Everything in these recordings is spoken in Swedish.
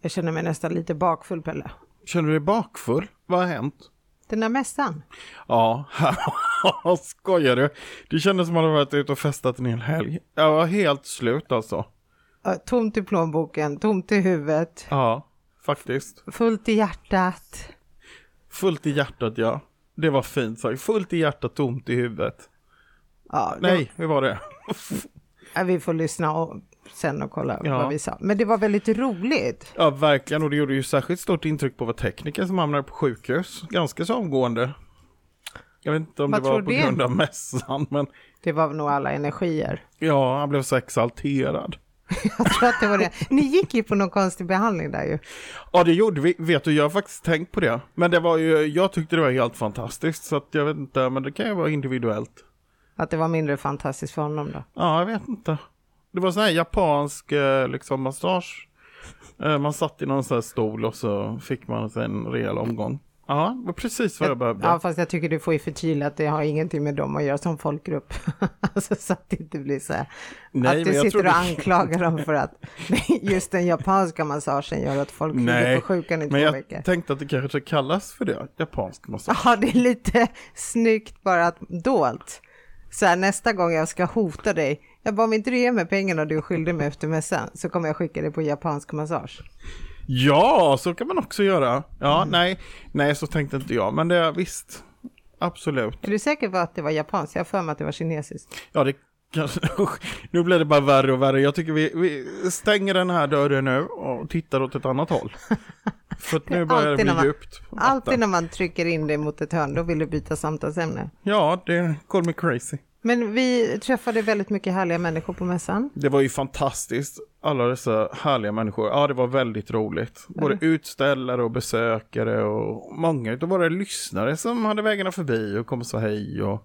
Jag känner mig nästan lite bakfull, Pelle. Känner du dig bakfull? Vad har hänt? Den där mässan. Ja, skojar du? Det kändes som att man hade varit ute och festat en hel helg. Jag var helt slut alltså. Ja, Tomt i plånboken, tomt i huvudet, Ja, faktiskt. fullt i hjärtat. Fullt i hjärtat ja. Det var fint sagt. Fullt i hjärtat, tomt i huvudet. Ja, det- Nej, hur var det? Ja, vi får lyssna och, sen och kolla Ja. vad vi sa. Men det var väldigt roligt. Ja, verkligen. Och det gjorde ju särskilt stort intryck på vår tekniker som hamnade på sjukhus. Ganska så omgående. Jag vet inte om Vad det var på du? grund av mässan, men Det var nog alla energier. ja, han blev så exalterad. Jag tror att det var det. Ni gick ju på någon konstig behandling där ju. Ja, det gjorde vi. Vet du, jag har faktiskt tänkt på det. Men det var ju, jag tyckte det var helt fantastiskt. Så att jag vet inte, men det kan ju vara individuellt. Att det var mindre fantastiskt för honom då. Ja, jag vet inte. Det var sån här japansk eh, liksom massage. Eh, Man satt i någon sån här stol och så fick man en rejäl omgång. Ja, det var precis vad jag behövde. Ja, fast jag tycker du får ju förtydliga att det har ingenting med dem att göra som folkgrupp. alltså så att det inte blir så här. Nej, att du jag sitter och anklagar dem för att just den japanska massagen gör att folk ligger på sjukan i två men jag veckor. tänkte att det kanske kallas för det. Japansk massage. Ja, det är lite snyggt bara att dolt. Så här, nästa gång jag ska hota dig, jag bara om inte du ger mig pengarna du är skyldig mig efter mässan så kommer jag skicka dig på japansk massage. Ja, så kan man också göra. Ja, Mm. nej, nej, så tänkte inte jag. Men det, visst. Absolut. Är du säker på att det var japanskt? Jag har för mig att det var kinesiskt. Ja, det kanske... Nu blir det bara värre och värre. Jag tycker vi, vi stänger den här dörren nu och tittar åt ett annat håll. För att nu börjar det bli man- djupt. Alltid när man trycker in dig mot ett hörn, då vill du byta samtalsämne. Ja, det call me crazy. Men vi träffade väldigt mycket härliga människor på mässan. Det var ju fantastiskt. Alla dessa härliga människor. Ja, det var väldigt roligt. Både utställare och besökare och många av våra lyssnare som hade vägarna förbi och kom och sa hej och...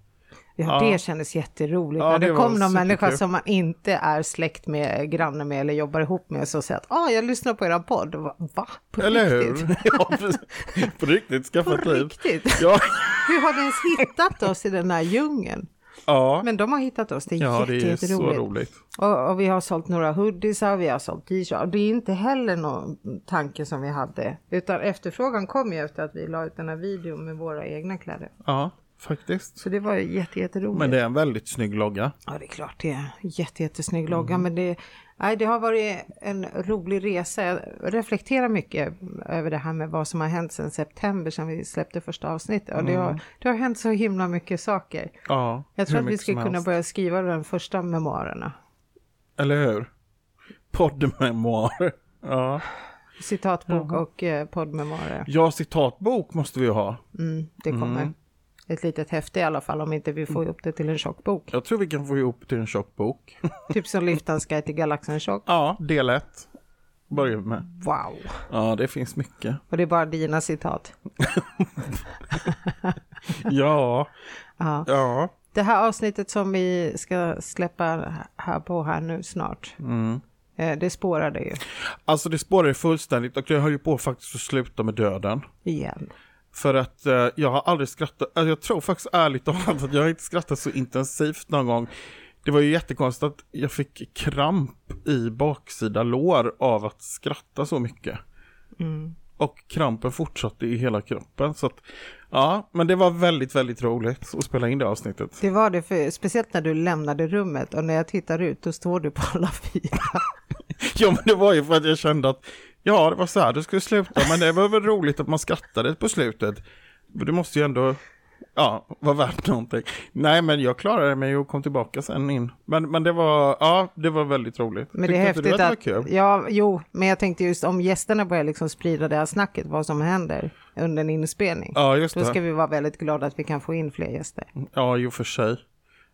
Ja, Ja. det kändes jätteroligt. Ja, när det, det kom någon människa superkul. som man inte är släkt med, granne med eller jobbar ihop med och så säger att ah, jag lyssnar på eran podd. Va? Va? På Eller riktigt? hur? Ja. På riktigt, skaffa På riktigt? Ja, Hur har ni ens hittat oss i den här djungeln? Ja. Men de har hittat oss, det är ja jätte, det är så jätteroligt. roligt. Och, och vi har sålt några hoodiesar, vi har sålt t-shirts. Det är inte heller någon tanke som vi hade. Utan efterfrågan kom ju efter att vi la ut den här videon med våra egna kläder. Ja, faktiskt. Så det var ju jätte, jätteroligt. Men det är en väldigt snygg logga. Ja, det är klart det är. Jätte, jättesnygg logga. Mm. Men det, nej, det har varit en rolig resa. Jag reflekterar mycket över det här med vad som har hänt sedan september, sedan vi släppte första avsnittet. Och det, har, det har hänt så himla mycket saker. Ja, Jag tror Mm. att vi som kunna helst. börja skriva de första memoarerna. Eller hur? Poddmemoar. Ja. Citatbok och eh, poddmemoarer. ja, citatbok måste vi ju ha. Mm, det kommer. Ett litet häfte i alla fall om inte vi får ihop det till en tjock bok. Jag tror vi kan få ihop till en tjock bok. Typ som Liftans guide till galaxen tjock. Ja, del ett. Börjar vi med. Wow! Ja, det finns mycket. Och det är bara dina citat. Ja, Ja. ja. Det här avsnittet som vi ska släppa här på här nu snart. Mm. eh, Det spårade ju Alltså det spårar fullständigt och jag höll ju på faktiskt att sluta med döden. igen. För att eh, jag har aldrig skrattat, alltså, jag tror faktiskt ärligt talat att jag har inte skrattat så intensivt någon gång. Det var ju jättekonstigt att jag fick kramp i baksida lår av att skratta så mycket. Mm. Och krampen fortsatte i hela kroppen. Så att, ja, men det var väldigt, väldigt roligt att spela in det avsnittet. Det var det, för, speciellt när du lämnade rummet och när jag tittar ut då står du på alla fyra. Ja, men det var ju för att jag kände att ja, det var så här det skulle sluta. Men det var väl roligt att man skrattade på slutet. Men det måste ju ändå, ja, vara värt någonting. Nej, men jag klarade mig och kom tillbaka sen in. Men, men det var, ja, det var väldigt roligt. Men det är Tyckte häftigt att, det var kul? ja, jo, men jag tänkte just om gästerna börjar liksom sprida det här snacket, vad som händer under en inspelning. Ja, just Då ska det. vi vara väldigt glada att vi kan få in fler gäster. Ja, i och för sig.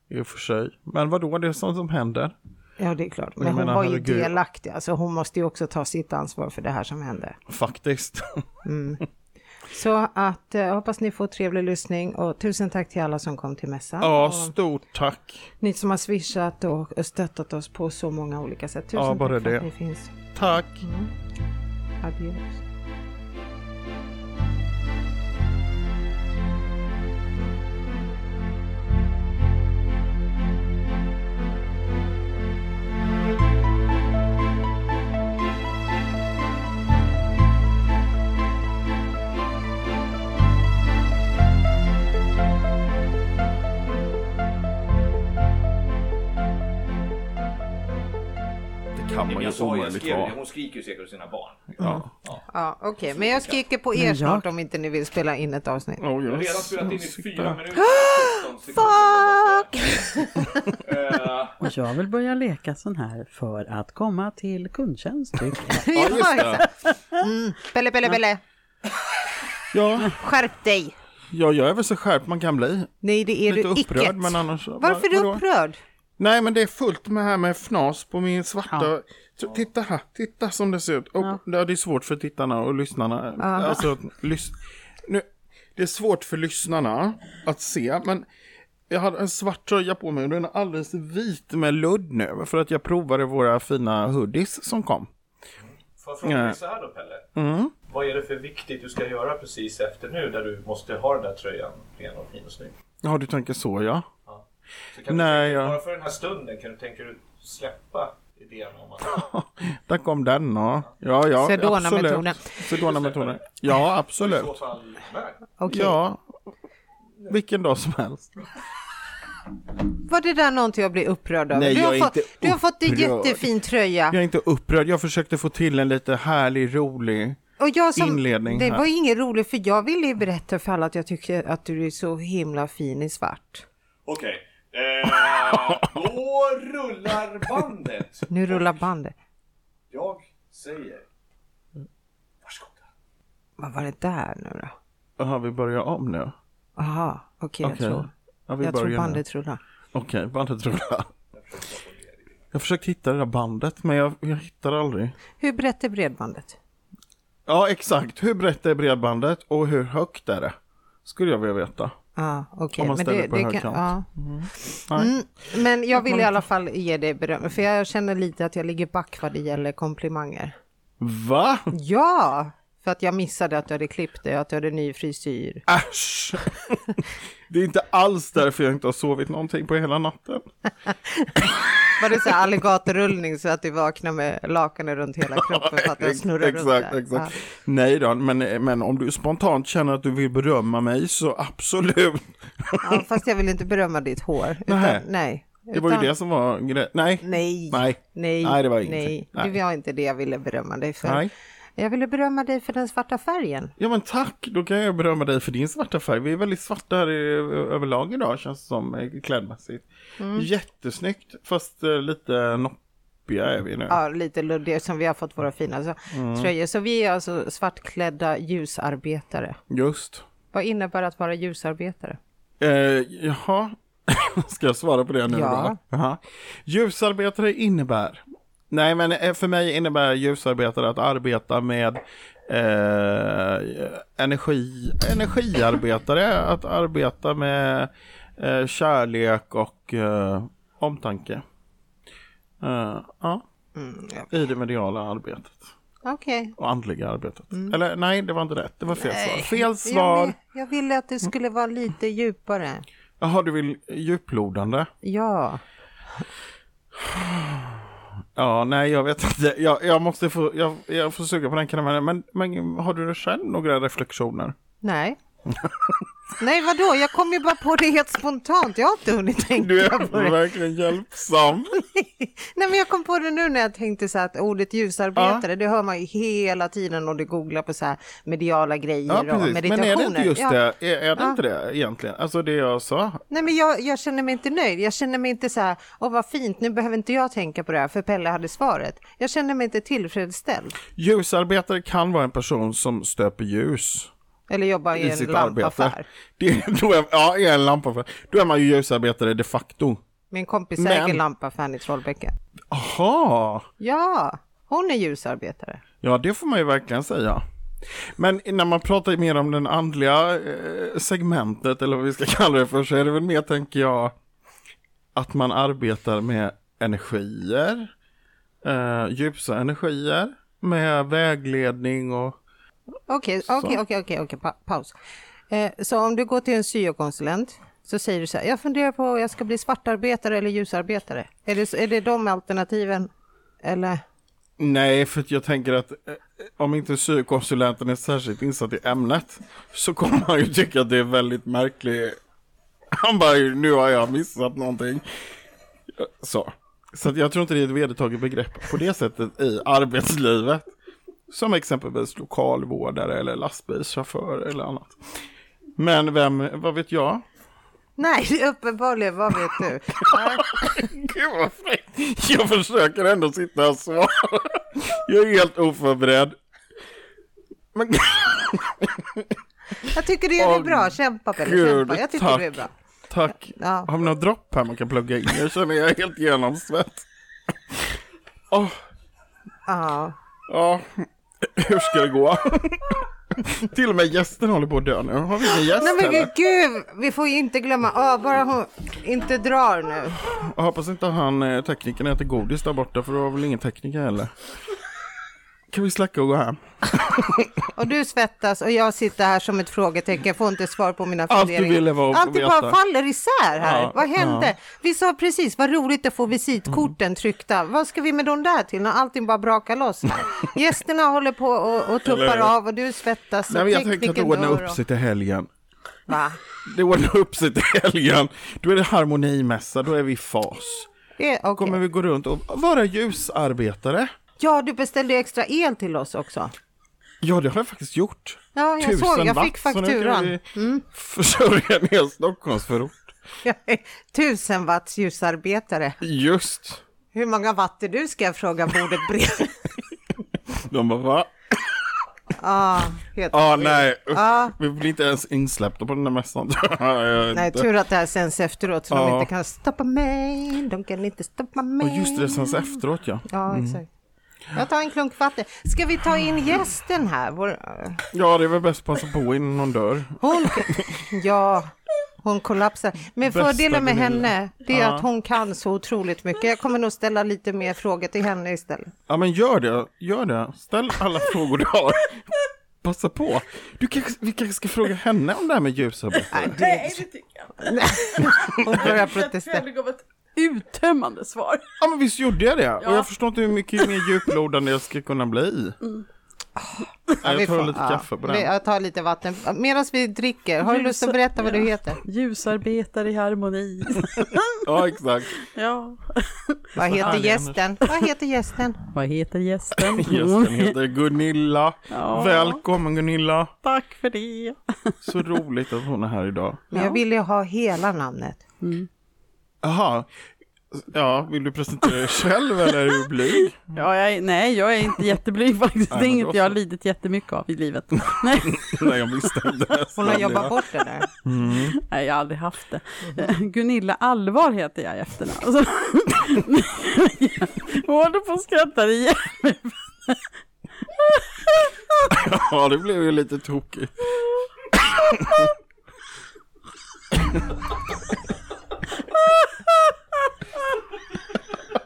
I och för sig. Men vad då det är sånt som händer? Ja, det är klart. Men jag hon menar, var ju herregud. delaktig, alltså hon måste ju också ta sitt ansvar för det här som hände. Faktiskt. Så att eh, hoppas ni får trevlig lyssning och tusen tack till alla som kom till mässan. Ja, stort tack. ni som har swishat och stöttat oss på så många olika sätt. Tusen Ja, bara tack för det. att ni finns. Tack. Adios. Helt sa ju, jag omöjligt skrev, vara. hon skriker ju säkert sina barn. Ja. Ja, okej, men jag skriker på er snart om inte ni vill spela in ett avsnitt. Oh, Jag har redan yes. spelat in i fyra minuter och 17 sekunder. Eh, Och jag vill börja leka sån här för att komma till kundtjänst. Ja, just det. Belle, Belle, Belle, Ja, skärp dig! ja, jag är väl så skärpt man kan bli. Nej, det är Lite du upprörd, icke. men annars... Varför är du upprörd? Nej, men det är fullt med här med fnas på min svarta... Så, titta här, titta som det ser ut. Och, ja. Det är svårt för tittarna och lyssnarna. Alltså, lys... nu, det är svårt för lyssnarna att se, men jag hade en svart tröja på mig och den är alldeles vit med ludd nu. För att jag provade våra fina hoodies som kom. Får jag fråga Ja. dig så här då Pelle? Vad är det för viktigt du ska göra precis efter nu där du måste ha den där tröjan ren och fin och snygg? Ja, du tänker så ja. Så kan Nej, du tänka, ja. Bara för den här stunden kan du tänka dig släppa idén om att... Där kom den ja. Ja, ja, Sedona-metoden. absolut. Sedona-metoden. Ja, I absolut. så fall. Okej. Ja, vilken dag som helst. Var det där någonting jag blir upprörd över? Nej, du, har jag är fått, inte du har fått en jättefin tröja. Jag är inte upprörd, jag försökte få till en lite härlig, rolig... Och jag som, inledning det här. var inget roligt för jag ville ju berätta för alla att jag tycker att du är så himla fin i svart. Okej. Eh, då rullar bandet. Nu rullar bandet. Jag säger... Varsågoda. Vad var det där nu då? Jaha, vi börjar om nu. Aha, okej Okej. jag tror, Ja, vi jag tror börjar nu. bandet rullar. Okej, bandet rullar. Jag försökte hitta det där bandet, men jag, jag hittar aldrig. Hur brett är bredbandet? Ja, exakt. Hur brett är bredbandet och hur högt är det? Skulle jag vilja veta. Ja, okej. Om man Men ställer det, på det kan, ja. Nej. Mm, men jag vill i alla fall ge dig beröm, för jag känner lite att jag ligger back vad det gäller komplimanger. Va? Ja, för att jag missade att du hade klippt dig och att du hade ny frisyr. Äsch! Det är inte alls därför jag inte har sovit någonting på hela natten. Var det så här alligatorrullning så att du vaknar med lakanet runt hela kroppen för att den snurrar runt exakt, exakt. Nej då, men, men om du spontant känner att du vill berömma mig så absolut. Ja, ja, fast jag vill inte berömma ditt hår. Utan, Nähä. nej. Det var ju det som var grejen. Nej. Nej, Nej. nej, Nej, det var ingenting. nej. Nej. Det var inte det jag ville berömma dig för. Nej. Jag ville berömma dig för den svarta färgen. Ja men tack, då kan jag berömma dig för din svarta färg. Vi är väldigt svarta här i, överlag idag känns det som eh, klädmässigt. Mm. Jättesnyggt, fast eh, lite noppiga är vi nu. Ja, lite luddiga som vi har fått våra fina så, Mm. tröjor. Så vi är alltså svartklädda ljusarbetare. Just. Vad innebär att vara ljusarbetare? Eh, jaha, ska jag svara på det nu Ja. då? Jaha. Ljusarbetare innebär, nej men eh, för mig innebär ljusarbetare att arbeta med eh, energi, energiarbetare, att arbeta med eh, kärlek och eh, omtanke. Eh, ja, Mm, ja. i det mediala arbetet Okej. och andliga arbetet. Mm. Eller nej, det var inte rätt, det var fel svar. Fel Jag, svar. vill- jag ville att det skulle vara lite djupare. Jaha, du vill djuplodande? Ja. Ja, nej jag vet inte. Jag, jag måste få, jag, jag får suga på den karamellen. Men, men har du själv några reflektioner? Nej. Nej, vadå? Jag kom ju bara på det helt spontant. Jag har inte hunnit tänka Du på är det. verkligen hjälpsam. Nej, men jag kom på det nu när jag tänkte så här att ordet ljusarbetare, det hör man ju hela tiden och det googlar på så här mediala grejer Ja, och precis. Men meditationer. är det inte just ja. det? Är, är det Ja. inte det egentligen? Alltså det jag sa? Nej, men jag, jag känner mig inte nöjd. Jag känner mig inte så här, åh vad fint, nu behöver inte jag tänka på det här, för Pelle hade svaret. Jag känner mig inte tillfredsställd. Ljusarbetare kan vara en person som stöper ljus Eller jobbar i, i en lampaffär. Det, då är, ja, i en lampaffär. Då är man ju ljusarbetare de facto. Min kompis Men- äger lampaffären i Trollbäcken. Aha! Ja, hon är ljusarbetare. Ja, det får man ju verkligen säga. Men när man pratar mer om den andliga eh, segmentet, eller vad vi ska kalla det för, så är det väl mer, tänker jag, att man arbetar med energier, eh, ljusa energier, med vägledning och... Okej, okej, okej, okej, okej, pa- paus. Eh, så om du går till en syokonsulent så säger du så här, jag funderar på om jag ska bli svartarbetare eller ljusarbetare. Är det, är det de alternativen? Eller? Nej, för jag tänker att eh, om inte syokonsulenten är särskilt insatt i ämnet så kommer han ju tycka att det är väldigt märkligt. Han bara, nu har jag missat någonting. Så. Så jag tror inte det är ett vedertaget begrepp på det sättet i arbetslivet. Som exempelvis lokalvårdare eller lastbilschaufför eller annat. Men vem, vad vet jag? Nej, uppenbarligen, vad vet du? Gud vad fräckt. Jag försöker ändå sitta och svara. Jag är helt oförberedd. Men Jag tycker det är Åh, bra, kämpa Pelle, kämpa. Jag tycker tack. det är bra. tack. Ja. Har vi något dropp här man kan plugga in? Jag känner jag är helt genomsvett. Åh, Ja. ja. Hur ska det gå? Till och med gästen håller på att dö nu. Har vi ingen gäst Nej men heller? gud, vi får ju inte glömma, ah, bara hon inte drar nu. Jag hoppas inte han eh, teknikern äter godis där borta för då har väl ingen tekniker heller. Kan vi släcka och gå hem? Och du svettas och jag sitter här som ett frågetecken, jag får inte svar på mina Allt du funderingar. ville var Allt bara faller isär här. Ja, Vad hände? Vi sa precis, vad roligt att få visitkorten tryckta. Vad ska vi med de där till när allting bara brakar loss? Gästerna håller på och, och tuppar av och du svettas Nej, men jag tänker att det ordnar upp sig till helgen. Va? Det ordnar upp sig till helgen. Då är det harmonimässa, då är vi i fas. Det, okej. Kommer vi gå runt och vara ljusarbetare? Ja, du beställde extra el till oss också. Ja, det har jag faktiskt gjort. Ja, jag Tusen såg, jag watt, fick så nu kan fakturan. vi Mm. Försörja en hel Stockholmsförort. Tusen watts ljusarbetare. Just. Hur många watt är du ska jag fråga bordet bredvid. De bara, va? ah, helt Ja, ah, nej. usch. Ja. Vi blir inte ens insläppta på den där mässan. Nej, tur att det här sänds efteråt så de Ja. inte kan stoppa mig. De kan inte stoppa mig. Och just det, det sänds efteråt ja. Ja, exakt. Jag tar en klunk vatten. Ska vi ta in gästen här? Vår, Ja, det är väl bäst att passa på innan någon dör. hon, ja, hon kollapsar. Men Bästa fördelen med Gunilla. henne, det är Ja. att hon kan så otroligt mycket. Jag kommer nog ställa lite mer frågor till henne istället. Ja, men gör det. Gör det. Ställ alla frågor du har. Passa på. Du kanske, vi kanske ska fråga henne om det här med ljusarbete. Nej, det tycker jag inte. Hon börjar protestera. Uttömmande svar. Ja, men visst gjorde jag det. Och Ja. jag förstår inte hur mycket mer djuplodande jag ska kunna bli. Ja, vi jag tar får- lite ja, kaffe på den. Jag tar lite vatten. Medan vi dricker, har du lust att berätta vad du heter? Ljusarbetare i harmoni. Ja, exakt. Ja. Vad heter härlig, gästen? Vad heter gästen? Vad heter gästen? Gästen heter Gunilla. Ja. Välkommen Gunilla. Tack för det. Så roligt att hon är här idag. Men jag vill ju ha hela namnet. Jaha. Ja, vill du presentera dig själv eller är du blyg? Ja, jag nej, jag är inte jätteblyg faktiskt. Det är inget jag har lidit jättemycket av i livet. Nej, Nej, jag misstänkte Hon nästan har det. jobbat bort det där. nej, jag har aldrig haft det. Eh, Gunilla Allvar heter jag i efternamn. Alltså, jag håller på att skratta igen. Ja, det blev ju lite tokigt.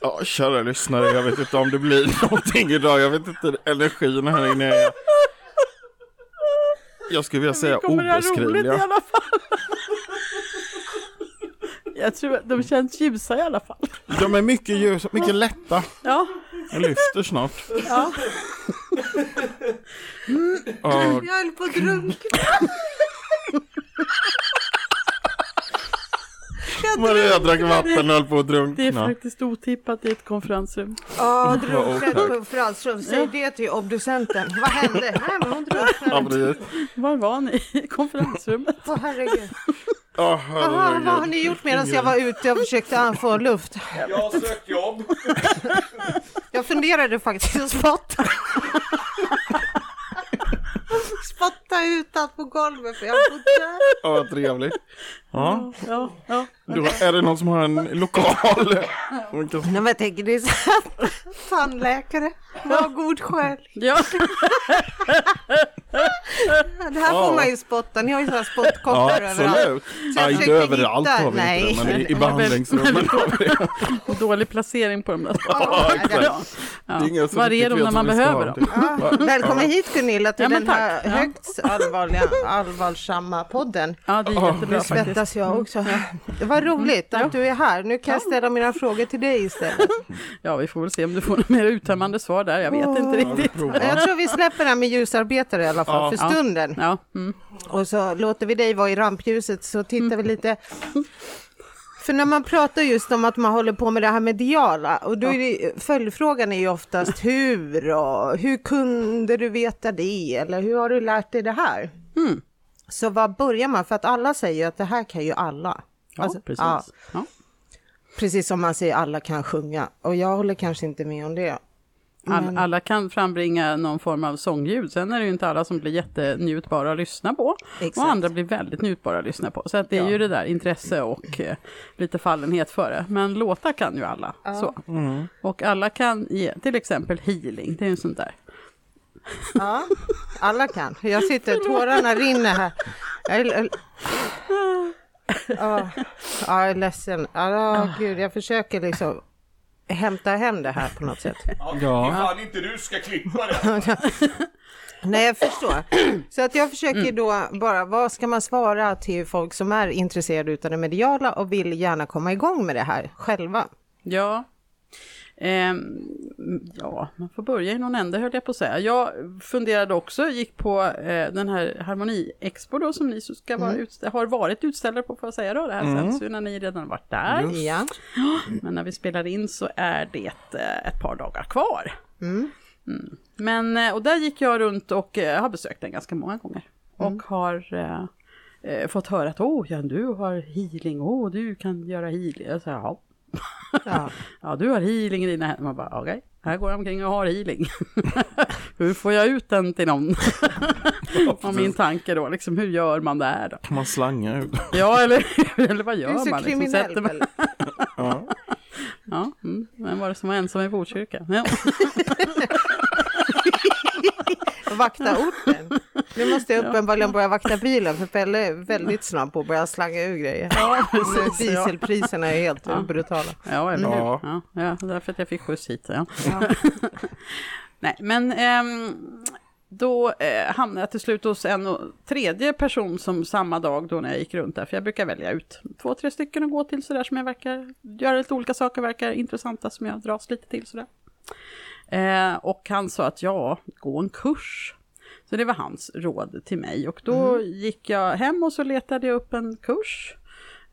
Ja, kära lyssnare, jag vet inte om det blir någonting idag. Jag vet inte, energin här inne är... Jag skulle vilja säga roligt i obeskrivliga. alla fall. Jag tror att de känns ljusa i alla fall. De är mycket ljus, mycket lätta. Ja, Jag lyfter snart. ja. Ja, Jag höll på att drunkna. Maria drack vatten och höll på att Det är drunkna. faktiskt otippat i ett konferensrum. Ja, drunknade tack. på konferensrum. Säg det till obducenten. Vad hände? Nej, men hon drunknade. Var var ni? I konferensrummet? Åh herregud. Ja, Jaha, vad har herregud. ni gjort medan jag var ute och försökte få luft? Jag har sökt jobb. Jag funderade faktiskt att spotta. Spotta utan på golvet för jag bodde Ja, vad trevligt. Ja, Ja, ja. då är det någon som har en lokal. Nej men jag tänker det är så här, tandläkare, var god själ. ja. Det här får man ju spotta, ni har ju sådana Ja, spottkoppar överallt. absolut. Så jag Ja, försökte överallt hitta- har vi nej. inte det, men i, i behandlingsrummen har vi det. Dålig placering på de där Ja, Ja. Ja. Var är de när man behöver dem? Ja, välkommen hit Gunilla till Ja, den här tack. Allvarliga, allvarsamma podden. Ja, det är Nu jättebra faktiskt. svettas jag också. Det var roligt att du är här. Nu kan jag ställa mina frågor till dig istället. Ja, vi får väl se om du får något mer uttömmande svar där. Jag vet inte riktigt. Jag tror vi släpper det här med ljusarbetare i alla fall Ja. för stunden. Ja, mm. Och så låter vi dig vara i rampljuset så tittar vi lite För när man pratar just om att man håller på med det här mediala och då är det, följdfrågan är ju oftast hur och hur kunde du veta det eller hur har du lärt dig det här? Mm. Så var börjar man? För att alla säger att det här kan ju alla. Ja, Alltså, precis. ja, Ja. precis som man säger alla kan sjunga och jag håller kanske inte med om det. All, Men- alla kan frambringa någon form av sångljud. Sen är det ju inte alla som blir jättenjutbara att lyssna på. Exakt. Och andra blir väldigt njutbara att lyssna på. Så att det är Ja. ju det där intresse och eh, lite fallenhet för det. Men låtar kan ju alla. Så. Och alla kan ge till exempel healing. Det är ju sånt där. Ja, alla kan. Jag sitter, tårarna rinner här. Jag är, ja, ja, jag är ledsen. Ja, gud, jag försöker liksom hämta hem det här på något sätt. Ja. Fan inte du ska klippa det! Nej, jag förstår. Så att jag försöker då bara, vad ska man svara till folk som är intresserade av det mediala och vill gärna komma igång med det här själva? Ja. Ehm, ja, man får börja i någon ände höll jag på att säga. Jag funderade också, gick på eh, den här Harmoni-expo då som ni ska vara ut, har varit utställare på, får jag säga då. Det här sänds ju när ni redan varit där. Ja. Men när vi spelar in så är det eh, ett par dagar kvar. Mm. Men, eh, och där gick jag runt och eh, har besökt den ganska många gånger. Och har eh, eh, fått höra att åh, ja, du har healing, åh, du kan göra healing. Jag sa, ja. Ja. ja, du har healing i dina händer. Man bara, okej, här går jag omkring och har healing. hur får jag ut den till någon? Var min tanke då, liksom, hur gör man det här då? Kan man slanga ut? Ja, eller, eller vad Du gör är så man? Liksom, kriminell man- väl? Ja. Ja, mm. vem var det som var ensam i Botkyrka? Ja. Vakta orten. Nu måste jag uppenbarligen börja vakta bilen för Pelle är väldigt snabb på att börja slanga ur grejer. Ja, precis. Ja, Dieselpriserna är helt brutala. ja eller hur? Ja. Ja, ja, därför att jag fick skjuts hit. Ja. Nej, men ehm, då eh, hamnade jag till slut hos en och tredje person som samma dag då när jag gick runt där, för jag brukar välja ut två, tre stycken att gå till sådär som jag verkar göra lite olika saker, verkar intressanta som jag dras lite till sådär. Eh, och han sa att ja, gå en kurs. Så det var hans råd till mig och då gick jag hem och så letade jag upp en kurs.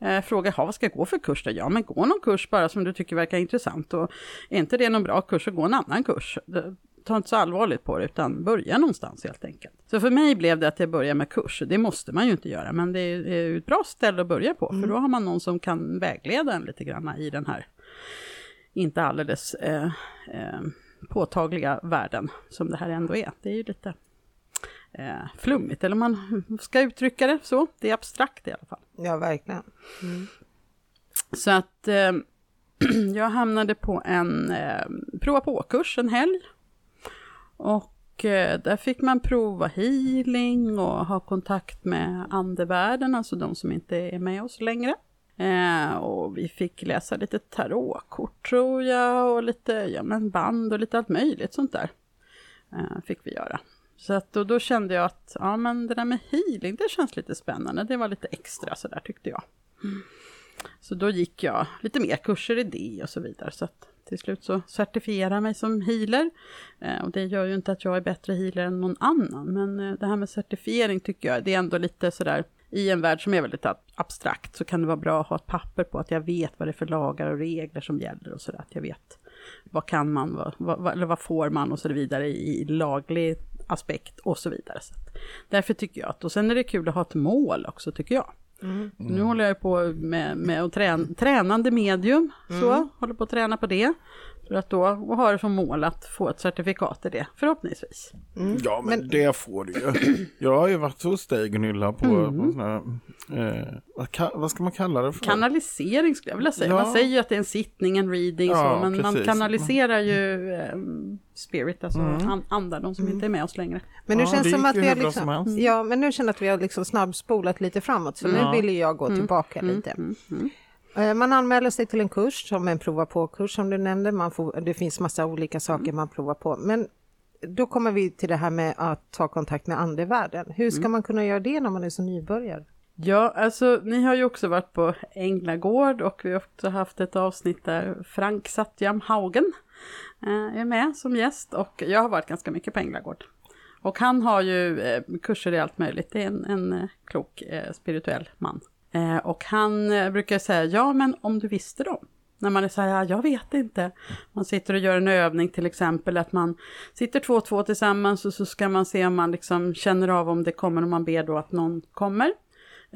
Eh, frågade, "Ja, vad ska jag gå för kurs då? Ja, men gå någon kurs bara som du tycker verkar intressant och är inte det någon bra kurs så gå en annan kurs. Ta inte så allvarligt på det utan börja någonstans helt enkelt. Så för mig blev det att jag börjar med kurs. Det måste man ju inte göra men det är ju ett bra ställe att börja på för då har man någon som kan vägleda en lite grann i den här inte alldeles eh, eh, påtagliga världen som det här ändå är. Det är ju lite eh, flummigt, eller man ska uttrycka det så. Det är abstrakt i alla fall. Ja, verkligen. Så att eh, jag hamnade på en eh, prova på-kurs en helg. Och eh, där fick man prova healing och ha kontakt med andevärlden, alltså de som inte är med oss längre. Eh, och vi fick läsa lite tarotkort tror jag och lite ja, men band och lite allt möjligt sånt där. Eh, fick vi göra. Så att, och då kände jag att ja, men det där med healing, det känns lite spännande. Det var lite extra sådär tyckte jag. Så då gick jag lite mer kurser i det och så vidare. Så att till slut så certifierade jag mig som healer. Eh, och det gör ju inte att jag är bättre healer än någon annan. Men eh, det här med certifiering tycker jag, det är ändå lite sådär i en värld som är väldigt ab- abstrakt så kan det vara bra att ha ett papper på att jag vet vad det är för lagar och regler som gäller och sådär. Att jag vet vad kan man, vad, vad, eller vad får man och så vidare i, i laglig aspekt och så vidare. Så därför tycker jag att, och sen är det kul att ha ett mål också tycker jag. Nu håller jag på med, med att trän, tränande medium, så, håller på att träna på det. För att då och har det som mål att få ett certifikat i det, förhoppningsvis. Ja, men, det får du ju. Jag har ju varit hos dig Gunilla på, på sån här, eh, vad, ka, vad ska man kalla det för? Kanalisering skulle jag vilja säga. Ja. Man säger ju att det är en sittning, en reading, Ja, så, men man precis. kanaliserar ju eh, spirit, alltså an, andar, de som inte är med oss längre. Men nu Ja, känns det som att vi har som liksom, ja, men nu känner att vi har liksom snabbspolat lite framåt, så nu vill jag gå tillbaka Mm, lite. Eh, Man anmäler sig till en kurs som en prova på-kurs som du nämnde. Man får, det finns massa olika saker Mm. man provar på. Men då kommer vi till det här med att ta kontakt med andevärlden. Hur Mm. ska man kunna göra det när man är så nybörjare? Ja, alltså ni har ju också varit på Änglagård och vi har också haft ett avsnitt där Frank Satyam Haugen eh, är med som gäst och jag har varit ganska mycket på Änglagård. Och han har ju eh, kurser i allt möjligt, det är en, en klok spirituell man. Eh, och han eh, brukar säga, ja men om du visste dem. När man är så här, ja, jag vet inte. Man sitter och gör en övning till exempel, att man sitter två och två tillsammans och så ska man se om man liksom känner av om det kommer och man ber då att någon kommer.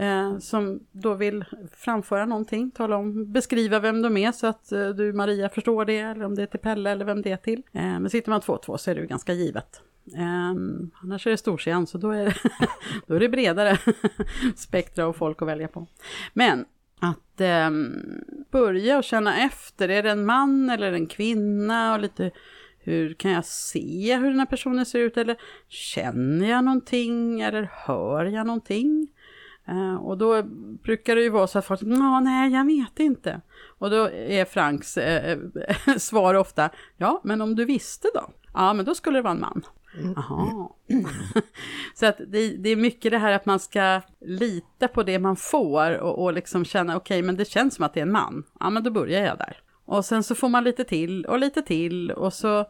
Eh, som då vill framföra någonting, tala om, beskriva vem de är så att eh, du Maria förstår det, eller om det är till Pelle eller vem det är till. Eh, men sitter man två och två så är det ju ganska givet. Um, annars är det storseans så då är det, då är det bredare spektra och folk att välja på. Men att um, börja och känna efter, är det en man eller en kvinna och lite hur kan jag se hur den här personen ser ut eller känner jag någonting eller hör jag någonting? Uh, och då brukar det ju vara så att folk säger, nej jag vet inte. Och då är Franks uh, svar ofta, ja men om du visste då? Ja men då skulle det vara en man. Jaha. så att det, det, är mycket det här att man ska lita på det man får och, och liksom känna okej okay, men det känns som att det är en man. Ja men då börjar jag där. Och sen så får man lite till och lite till och så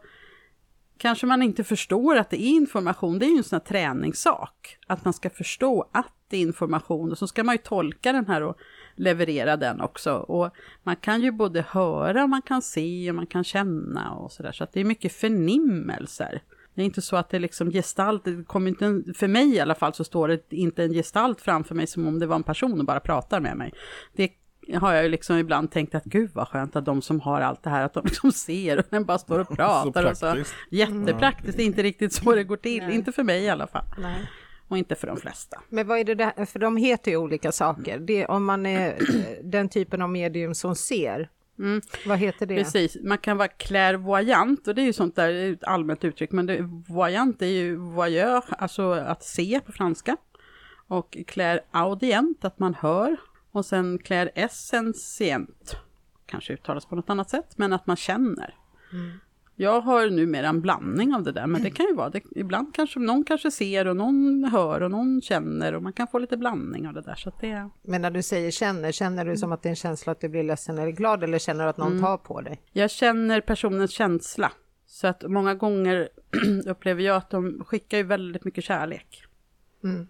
kanske man inte förstår att det är information. Det är ju en sån här träningssak. Att man ska förstå att det är information och så ska man ju tolka den här och leverera den också. Och man kan ju både höra, man kan se och man kan känna och sådär. Så att det är mycket förnimmelser. Det är inte så att det liksom gestalt, det kommer inte, för mig i alla fall så står det inte en gestalt framför mig som om det var en person och bara pratar med mig. Det har jag ju liksom ibland tänkt att gud vad skönt att de som har allt det här, att de liksom ser och den bara står och pratar. så och så. Jättepraktiskt, det är inte riktigt så det går till, Nej. inte för mig i alla fall. Nej. Och inte för de flesta. Men vad är det där, för de heter ju olika saker. Det, om man är den typen av medium som ser, Mm. Vad heter det? Precis, man kan vara clairvoyant och det är ju sånt där ett allmänt uttryck, men det, voyant är ju voyeur, alltså att se på franska. Och clairaudient, att man hör. Och sen clairessencient, kanske uttalas på något annat sätt, men att man känner. Mm. Jag har numera en blandning av det där, men det kan ju vara, det, ibland kanske någon kanske ser och någon hör och någon känner och man kan få lite blandning av det där. Så det... Men när du säger känner, känner du som att det är en känsla att du blir ledsen eller glad eller känner du att någon mm. tar på dig? Jag känner personens känsla. Så att många gånger upplever jag att de skickar ju väldigt mycket kärlek. Mm.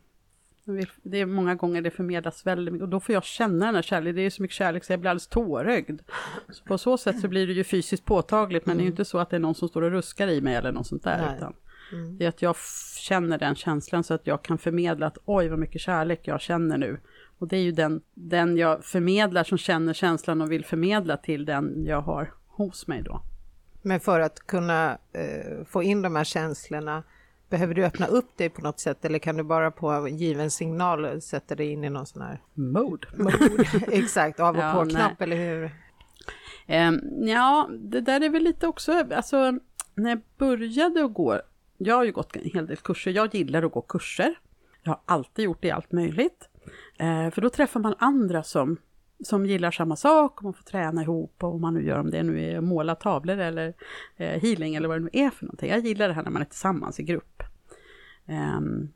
Det är många gånger det förmedlas väldigt mycket och då får jag känna den här kärleken. Det är så mycket kärlek så jag blir alldeles tårögd. Så på så sätt så blir det ju fysiskt påtagligt men det är ju mm. inte så att det är någon som står och ruskar i mig eller något sånt där. Utan mm. Det är att jag känner den känslan så att jag kan förmedla att oj vad mycket kärlek jag känner nu. Och det är ju den, den jag förmedlar som känner känslan och vill förmedla till den jag har hos mig då. Men för att kunna eh, få in de här känslorna Behöver du öppna upp dig på något sätt eller kan du bara på given signal sätta dig in i någon sån här mode? mode. Exakt, av och ja, på-knapp eller hur? Um, ja, det där är väl lite också, alltså när jag började att gå, jag har ju gått en hel del kurser, jag gillar att gå kurser. Jag har alltid gjort det i allt möjligt. Uh, för då träffar man andra som som gillar samma sak och man får träna ihop och man nu gör om det nu är måla tavlor eller eh, healing eller vad det nu är för någonting. Jag gillar det här när man är tillsammans i grupp. Um,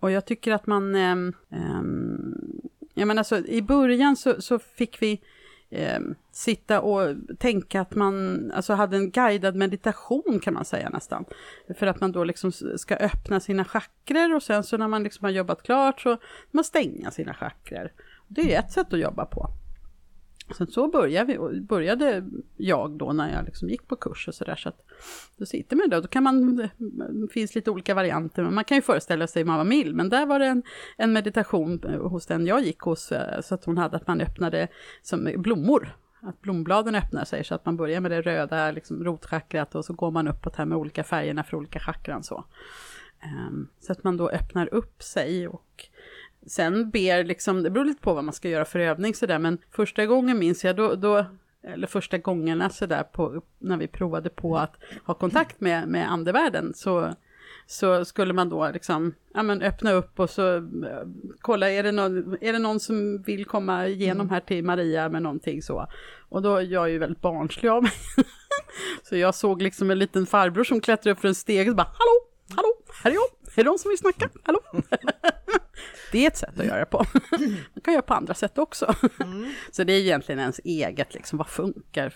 och jag tycker att man, um, um, jag menar så i början så, så fick vi um, sitta och tänka att man alltså hade en guidad meditation kan man säga nästan. För att man då liksom ska öppna sina chakrer och sen så när man liksom har jobbat klart så man stänga sina chakrer. Det är ett sätt att jobba på. Sen så började, vi, började jag då när jag liksom gick på kurs och sådär. Så att då sitter man där och då kan man, det finns lite olika varianter, men man kan ju föreställa sig man var mild. Men där var det en, en meditation hos den jag gick hos, eh, så att hon hade att man öppnade som blommor. Att blombladen öppnar sig så att man börjar med det röda liksom, rotchakrat och så går man uppåt här med olika färgerna för olika chakran så. Um, så att man då öppnar upp sig och Sen ber liksom, det beror lite på vad man ska göra för övning sådär, men första gången minns jag då, då eller första gångerna sådär på, när vi provade på att ha kontakt med, med andevärlden så, så skulle man då liksom, ja men öppna upp och så uh, kolla, är det, någon, är det någon som vill komma igenom här till Maria med någonting så? Och då, jag är ju väldigt barnslig av mig. så jag såg liksom en liten farbror som klättrade upp för en steg och bara, hallå, hallå, här är jag, är det någon som vill snacka, hallå? Det är ett sätt att göra det på. Man kan göra på andra sätt också. Mm. Så det är egentligen ens eget, liksom, vad funkar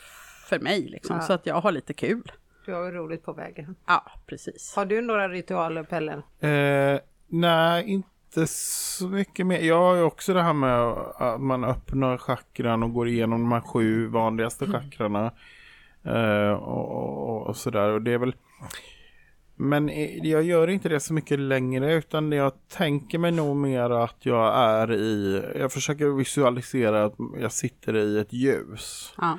för mig, liksom, ja. så att jag har lite kul. Du har roligt på vägen. Ja, precis. Har du några ritualer, Pelle? Eh, nej, inte så mycket mer. Jag har ju också det här med att man öppnar chakran och går igenom de här sju vanligaste chakrarna. Eh, och, och, och sådär. Och det är väl... Men jag gör inte det så mycket längre utan jag tänker mig nog mer att jag är i, jag försöker visualisera att jag sitter i ett ljus. Ja,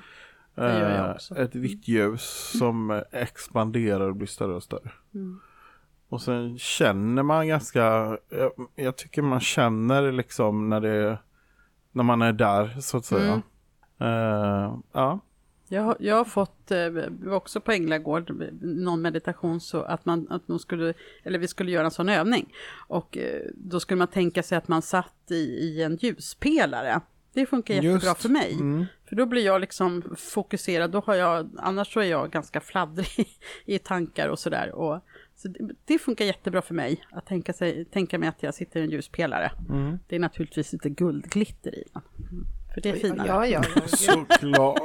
det gör jag Eh, också. Ett vitt ljus som expanderar och blir större och större. Mm. Och sen känner man ganska, jag, jag tycker man känner liksom när det, när man är där så att säga. Mm. Eh, ja. Jag, har- jag har fått, eh, också på Änglagård, någon meditation så att man, att man skulle, eller vi skulle göra en sån övning. Och eh, då skulle man tänka sig att man satt i, i en ljuspelare. Det funkar jättebra Just. för mig. Mm. För då blir jag liksom fokuserad, då har jag, annars så är jag ganska fladdrig i tankar och sådär. Och, så det, det funkar jättebra för mig, att tänka, sig, tänka mig att jag sitter i en ljuspelare. Mm. Det är naturligtvis lite guldglitter i den. Mm. För det är finare. Ja, ja, ja. Såklart.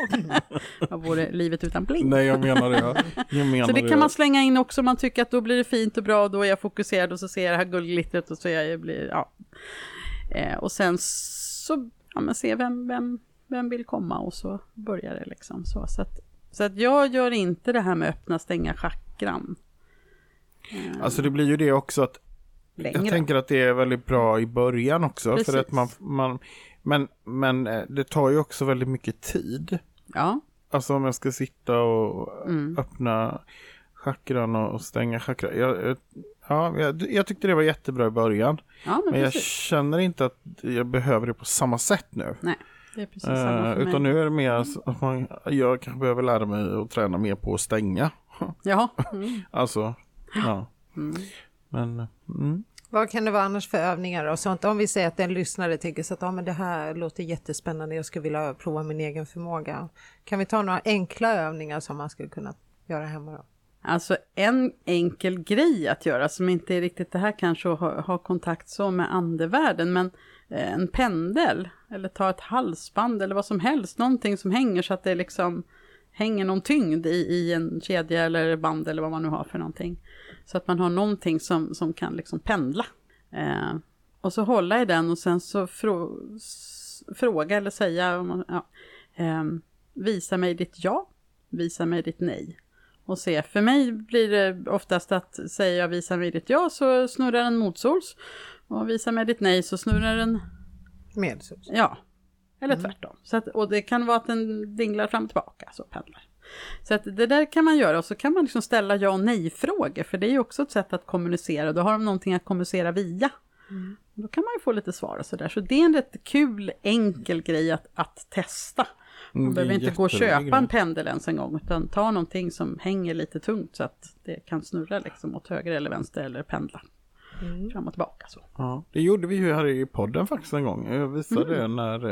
Vad vore livet utan bling? Nej jag menar det. Jag menar Så det kan man slänga in också om man tycker att då blir det fint och bra och då är jag fokuserad och så ser jag det här guldglittret och så jag, blir, ja. Eh, och sen så, ja men se vem, vem, vem vill komma och så börjar det liksom så. Så att, så att jag gör inte det här med öppna stänga chakran Alltså det blir ju det också att längre. Jag tänker att det är väldigt bra i början också. Precis. För att man, man, men, men eh, det tar ju också väldigt mycket tid. Ja, Alltså om jag ska sitta och Mm. öppna chakran och stänga chakran. Jag, ja, jag, jag tyckte det var jättebra i början. ja men, Men jag känner inte att jag behöver det på samma sätt nu. Nej, det är precis samma Eh, för mig. utan nu är det mer så att man, jag kanske behöver lära mig att träna mer på att stänga. Jaha. Mm. Alltså, ja. Mm. Men, mm. Vad kan det vara annars för övningar och sånt? Om vi säger att en lyssnare tycker så att ah, men det här låter jättespännande, jag skulle vilja prova min egen förmåga. Kan vi ta några enkla övningar som man skulle kunna göra hemma då? Alltså en enkel grej att göra som inte är riktigt det här kanske att ha, ha kontakt så med andevärlden men eh, en pendel eller ta ett halsband eller vad som helst, någonting som hänger så att det liksom hänger någon tyngd i, i en kedja eller band eller vad man nu har för någonting. Så att man har någonting som, som kan liksom pendla. Eh, och så hålla i den och sen så frå, fråga eller säga, ja, ehm, visa mig ditt ja, visa mig ditt nej. Och se, för mig blir det oftast att säger jag visa mig ditt ja så snurrar den motsols. Och visa mig ditt nej så snurrar den Med så. Ja, eller tvärtom. Så att, och det kan vara att den dinglar fram och tillbaka, så pendlar. Så att det där kan man göra och så kan man liksom ställa ja och nej-frågor, för det är ju också ett sätt att kommunicera. Då har de någonting att kommunicera via. Då kan man ju få lite svar och sådär. Så det är en rätt kul, enkel grej att, att testa. Man Mm, behöver inte gå och köpa en pendel ens en gång, utan ta någonting som hänger lite tungt så att det kan snurra liksom åt höger eller vänster eller pendla fram och tillbaka. Så. Ja, det gjorde vi ju här i podden faktiskt en gång. Jag visade Mm. det när...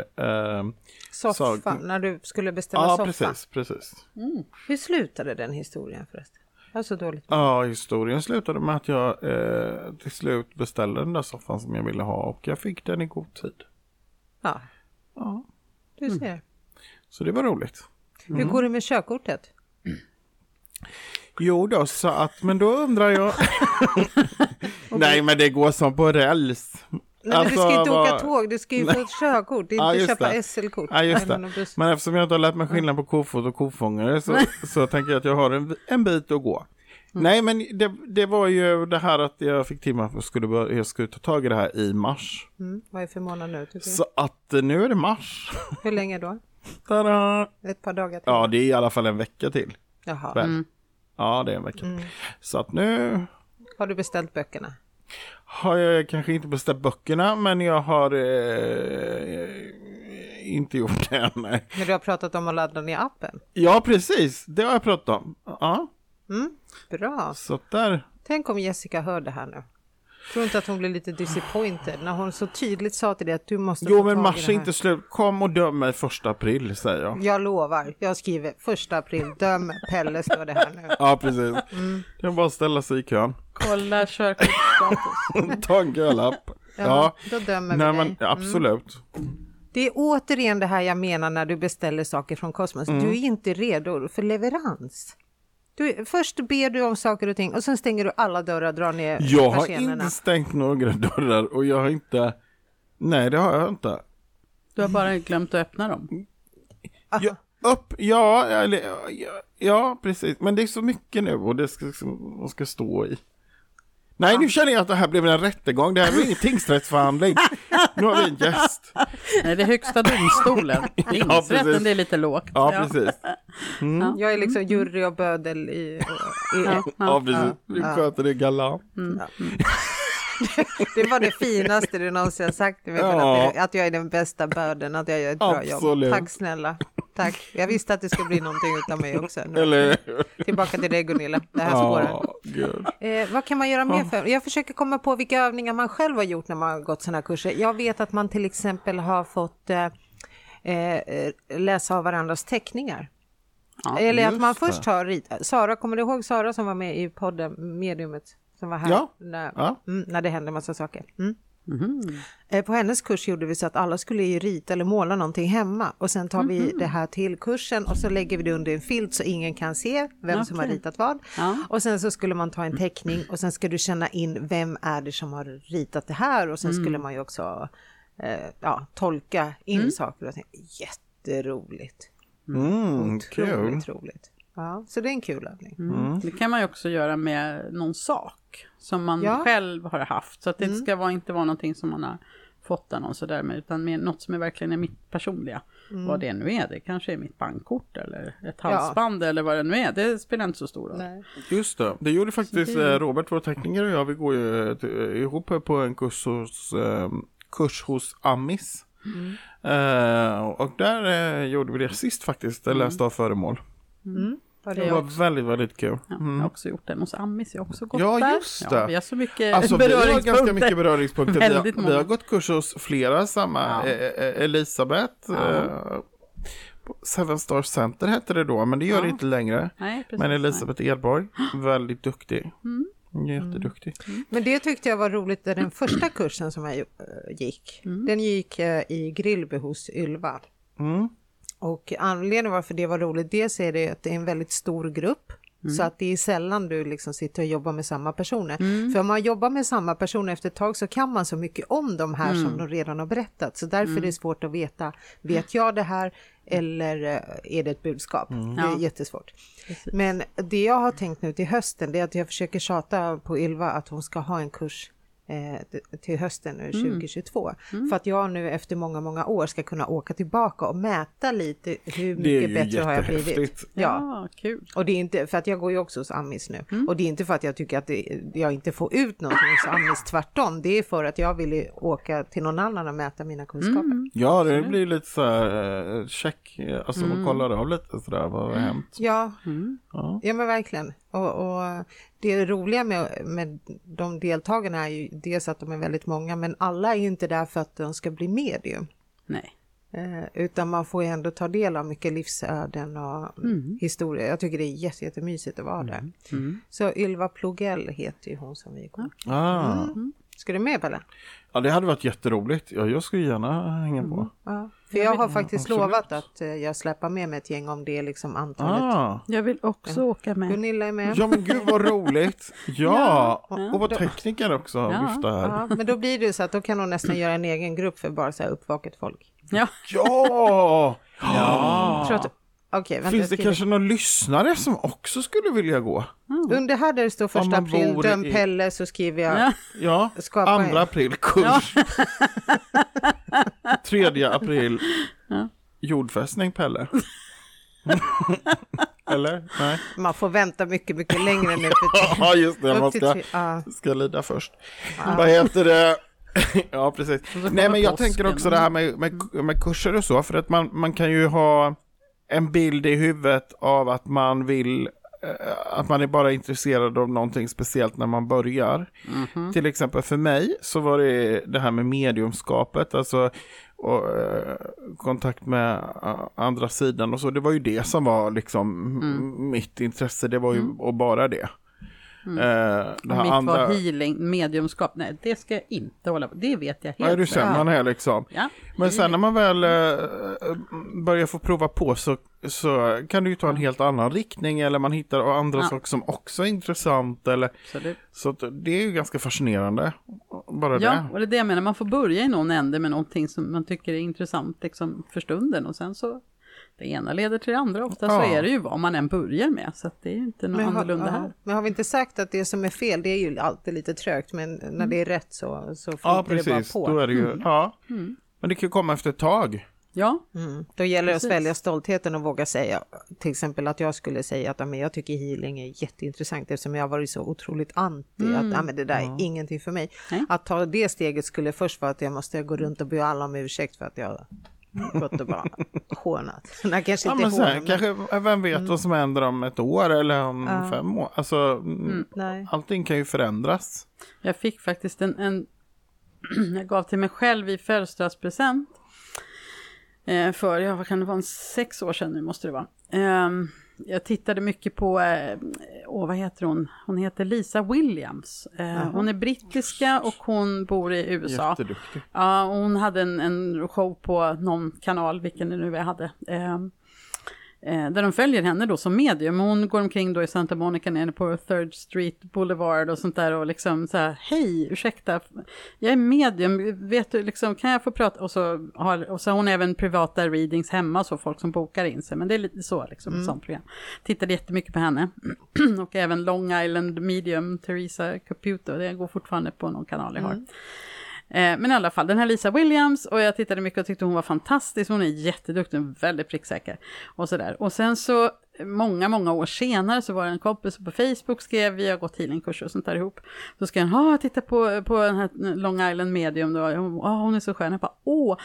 Eh, Soffa, Så- när du skulle beställa ja, soffa. precis, precis. Hur slutade den historien förresten? Jag så dåligt. Ja, historien slutade med att jag eh, till slut beställde den där soffan som jag ville ha och jag fick den i god tid. Ja, Ja, du ser. så det var roligt. Hur går det med körkortet? Jo då, så att, men då undrar jag... Nej, men det går som på räls. Nej, men Alltså, du ska ju inte åka vad- tåg, du ska ju få ett körkort, det är Ja, inte just köpa. SL-kort. Ja, just det. Men eftersom jag inte har lärt mig skillnad på kofot och kofångare så, så tänker jag att jag har en, en bit att gå. Nej, men det, det var ju det här att jag fick till mig att jag skulle, börja, jag skulle ta tag i det här i mars. Mm, vad är det för månad nu? Så att eh, nu är det mars. Hur länge då? Tada! Ett par dagar till? Ja, det är i alla fall en vecka till. Jaha. Väl? Ja, det är en vecka. Så att nu Har du beställt böckerna? har jag kanske inte beställt böckerna, men jag har eh, inte gjort det än. nej. Men du har pratat om att ladda ner appen? Ja, precis. Det har jag pratat om. Ja, Mm, bra. så där. Tänk om Jessica hör det här nu. Tror inte att hon blir lite disappointed när hon så tydligt sa till dig att du måste Jo, men mars är inte slut. Kom och döm mig första april, säger jag. Jag lovar, jag skriver första april, döm Pelle står det här nu. Ja, precis. Det är bara att ställa sig i kön. Kolla körkortsstatus. Ta en kölapp. Ja, då dömer vi nej, dig. men absolut. Det är återigen det här jag menar när du beställer saker från Cosmos. Mm. Du är inte redo för leverans. Du, först ber du om saker och ting och sen stänger du alla dörrar, drar ner Jag har persiennerna. inte stängt några dörrar och jag har inte... Nej, det har jag inte. Du har bara glömt att öppna dem. Ja, upp, ja, eller, ja, ja, precis. Men det är så mycket nu och det ska, ska stå i. Nej, nu känner jag att det här blev en rättegång. Det här blir ingen tingsrättsförhandling. Nu har vi en gäst. Nej, det är högsta domstolen. Tingsrätten, precis. det är lite lågt. Ja, precis. Jag är liksom jury och bödel i... i Ja, Ja, precis. Du sköter det galant. Det var det finaste du någonsin har sagt till mig. Ja. Att, jag är den bästa börden, att jag gör ett bra Absolut. jobb. Tack snälla. Tack. Jag visste att det skulle bli någonting utav mig också. Eller Tillbaka till dig Gunilla, det här spåret. Gud. Eh, vad kan man göra mer för? Jag försöker komma på vilka övningar man själv har gjort när man har gått sådana här kurser. Jag vet att man till exempel har fått eh, eh, läsa av varandras teckningar. Ja, Eller att man först har ritat. Sara, kommer du ihåg Sara som var med i podden Mediumet? Som var här Ja. när, Ja. mm, när det hände massa saker. Mm. Mhm. Eh, På hennes kurs gjorde vi så att alla skulle ju rita eller måla någonting hemma och sen tar vi det här till kursen och så lägger vi det under en filt så ingen kan se vem som har ritat vad. Ja. Och sen så skulle man ta en teckning och sen ska du känna in vem är det som har ritat det här och sen skulle man ju också eh, ja, tolka in saker och ting. Jätteroligt. Mm. Otroligt roligt. Ja, så det är en kul övning. Mm. Det kan man ju också göra med någon sak som man Ja. själv har haft. Så att det ska vara, inte vara någonting som man har fått av någon sådär med, utan med något som är verkligen är mitt personliga. Vad det nu är, det kanske är mitt bankkort eller ett halsband eller vad det nu är, det spelar inte så stor roll. Nej. Just det, det gjorde faktiskt eh, Robert, vår tekniker och jag, vi går ju eh, ihop på en kurs hos, eh, kurs hos Amis. Eh, och där eh, gjorde vi det sist faktiskt, mm. läste av föremål. Var Det det Det var också- väldigt, väldigt kul. Ja, Mm. Jag har också gjort den hos Ammis, jag har också gått Ja, där. just Ja, det. vi har så mycket Alltså vi har ganska beröringspunkter. mycket beröringspunkter. Vi har, vi har gått kurs hos flera samma. Ja. Eh, eh, Elisabeth, Ja. eh, Seven Star Center hette det då, men det gör det Ja. inte längre. Nej, precis. Men Elisabeth Edborg, väldigt duktig. Mm. Jätteduktig. Men det tyckte jag var roligt, den första kursen som jag eh, gick. Den gick eh, i Grillby hos Ylva. Mm. Och anledningen varför det var roligt, dels är det att det är en väldigt stor grupp. Så att det är sällan du liksom sitter och jobbar med samma personer. För om man jobbar med samma personer efter ett tag så kan man så mycket om de här som de redan har berättat. Så därför är det svårt att veta, vet jag det här eller eh, är det ett budskap? Det är jättesvårt. Precis. Men det jag har tänkt nu till hösten det är att jag försöker tjata på Ylva att hon ska ha en kurs eh, till hösten nu 2022. För att jag nu efter många, många år ska kunna åka tillbaka och mäta lite hur mycket bättre har jag blivit. Ja, Ja, kul. och det är inte för att jag går ju också hos Ammis nu och det är inte för att jag tycker att det, jag inte får ut någonting hos Ammis, tvärtom. Det är för att jag vill åka till någon annan och mäta mina kunskaper. Ja, det blir lite så här eh, check, eh, alltså man kollar av lite sådär vad har hänt. Ja, Ja. Ja men verkligen. Och, och det roliga med, med de deltagarna är ju dels att de är väldigt många men alla är ju inte där för att de ska bli medium. Nej. Eh, utan man får ju ändå ta del av mycket livsöden och historia. Jag tycker det är jätte, jättemysigt att vara där. Så Ylva Plogell heter ju hon som vi går. Ah. Ska du med Pelle? Ja, det hade varit jätteroligt. Ja, jag skulle gärna hänga på. Ja. För jag har faktiskt lovat att eh, jag släpper med mig ett gäng om det är liksom antalet. Ah. Jag vill också åka med. Gunilla är med. Ja men gud vad roligt. Ja, och, och vår tekniker också Ja. vifta här. Ja, men då blir det så att då kan hon nästan göra en egen grupp för bara så här uppvaket folk. Ja, Ja! ja. Tror att, okej, vänta. Finns det kanske någon lyssnare som också skulle vilja gå? Under här där det står första april, döm i- Pelle, så skriver jag Ja. Ja, Skapa en. andra april kurs. Tredje april jordfästning Pelle. Eller? Nej. man får vänta mycket, mycket längre nu. För Ja just det, man ska, ja. ska lida först. Vad heter det? ja precis. Nej men jag tänker också det här med, med, med kurser och så, för att man, man kan ju ha en bild i huvudet av att man vill eh, att man är bara intresserad av någonting speciellt när man börjar. Till exempel för mig så var det det här med mediumskapet, alltså och, eh, kontakt med eh, andra sidan och så. Det var ju det som var liksom m- mitt intresse, det var ju och bara det. Eh, det här mitt andra, var healing, mediumskap. Nej, det ska jag inte hålla på. Det vet jag helt ja, du känner man är liksom. Ja. Men sen när man väl eh, börjar få prova på så, så kan du ju ta en helt annan riktning eller man hittar andra Ja. saker som också är intressant. Eller, Absolut. så det är ju ganska fascinerande. Bara Ja, det. och det är det jag menar. Man får börja i någon ände med någonting som man tycker är intressant liksom, för stunden. Och sen så, det ena leder till det andra. Ofta så Ja. är det ju vad man än börjar med. Så att det är ju inte något Men har, annorlunda ja, här. men har vi inte sagt att det som är fel, det är ju alltid lite trögt, men när det är rätt så, så flyter Ja, det bara precis. på. Då är det ju, ja. Men det kan ju komma efter ett tag. Ja, Mm. Då gäller det att Precis. svälja stoltheten och våga säga, till exempel att jag skulle säga att ja, men jag tycker healing är jätteintressant eftersom jag har varit så otroligt anti, att ja, men det där är ingenting för mig. Nej. Att ta det steget skulle först vara att jag måste gå runt och be alla om ursäkt för att jag gått och bara hånat. Nej, kanske Ja, inte men sen, kanske, vem vet vad som händer om ett år eller om Ja. fem år. Alltså, mm. Nej. allting kan ju förändras. jag fick faktiskt en, en jag gav till mig själv i födelsedagspresent. Eh, för, ja vad kan det vara, en sex år sedan nu måste det vara. Ehm, jag tittade mycket på, eh, åh vad heter hon, hon heter Lisa Williams. Eh, hon är brittiska och hon bor i USA. Jätteduktig. Ja, hon hade en, en show på någon kanal, vilken det nu är hade. Eh, där de följer henne då som medium. Hon går omkring då i Santa Monica nere på Third Street Boulevard och sånt där och liksom så här, hej, ursäkta, jag är medium, vet du, liksom, kan jag få prata? Och så har, och så har hon även privata readings hemma, så folk som bokar in sig, men det är lite så liksom, ett sånt program. Tittade jättemycket på henne. och även Long Island Medium, Teresa Caputo, det går fortfarande på någon kanal jag har. Eh, Eh, men i alla fall, den här Lisa Williams och jag tittade mycket och tyckte hon var fantastisk. Hon är jätteduktig väldigt pricksäker. Och sådär. Och sen så många, många år senare så var det en kompis på Facebook skrev, vi har gått healingkurser och sånt där ihop. Så skrev han, ja, titta på, på den här Long Island Medium då, oh, hon är så skön. Jag bara, åh,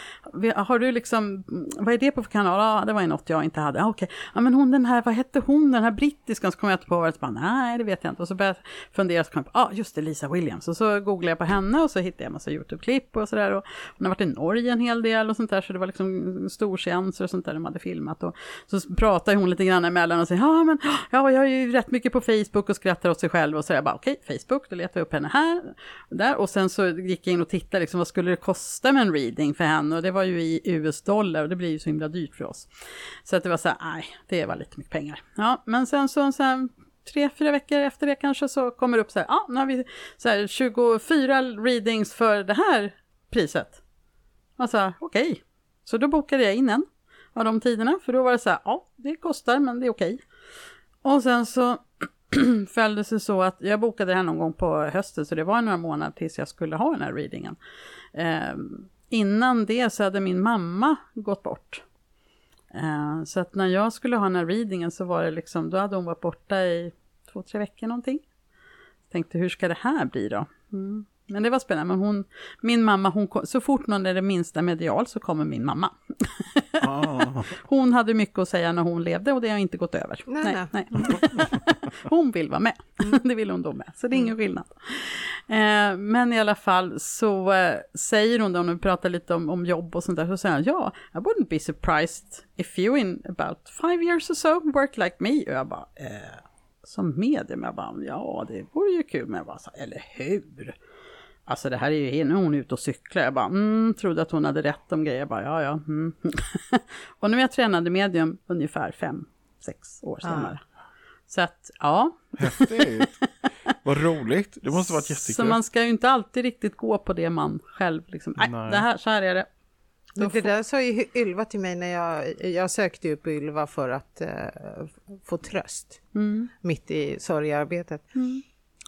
har du liksom, vad är det på för kanal? Ja, det var ju något jag inte hade. Ah, Okej, ja men hon den här, vad hette hon, den här brittiskan, så kom jag inte på vad det. Nej, det vet jag inte. Och så började jag fundera, så kom jag på, ah, just det, Lisa Williams. Och så googlade jag på henne och så hittade jag en massa YouTube-klipp och sådär. Och hon har varit i Norge en hel del och sånt där, så det var liksom storseanser och sånt där de hade filmat. Och så pratade hon lite grann kvällen och säger ja men, ja jag är ju rätt mycket på Facebook och skrattar åt sig själv. Och så jag bara, okej, Facebook, då letar jag upp henne här. Och där. Och sen så gick jag in och tittade, liksom, vad skulle det kosta med en reading för henne? Och det var ju i US-dollar och det blir ju så himla dyrt för oss. Så att det var så här, nej, det var lite mycket pengar. Ja, men sen så, så här, tre, fyra veckor efter det kanske så kommer det upp så här, ja, nu har vi så här 24 readings för det här priset. Och så här, okej. Så då bokade jag in en av de tiderna, för då var det så här, ja, det kostar, men det är okej. Och sen så följde det sig så att jag bokade det här någon gång på hösten, så det var några månader tills jag skulle ha den här readingen. Eh, innan det så hade min mamma gått bort. Eh, så att när jag skulle ha den här readingen så var det liksom, då hade hon varit borta i två, tre veckor någonting. Tänkte hur ska det här bli då? Mm. Men det var spännande, men hon, min mamma, hon kom, så fort någon är det minsta medial så kommer min mamma. Ah. Hon hade mycket att säga när hon levde och det har inte gått över. Nej, nej. hon vill vara med, det vill hon då med, så det är ingen skillnad. Eh, men i alla fall så eh, säger hon då, när vi pratar lite om, om jobb och sånt där, så säger hon ja, I wouldn't be surprised if you in about five years or so work like me. Och jag bara, eh, som medium, jag bara, ja det vore ju kul, men jag bara, så, eller hur? Alltså det här är ju, nu är hon ute och cyklar. Jag bara, mm, trodde att hon hade rätt om grejer. Jag bara, ja, ja. Mm. och nu är jag tränade medium ungefär fem, sex år senare. Så att, ja. Häftigt. Vad roligt. Det måste varit jättekul. Så man ska ju inte alltid riktigt gå på det man själv liksom, nej, Nej. det här, så här är det. Men det där sa ju Ylva till mig när jag, jag sökte upp Ylva för att eh, få tröst Mm. mitt i sorgearbetet.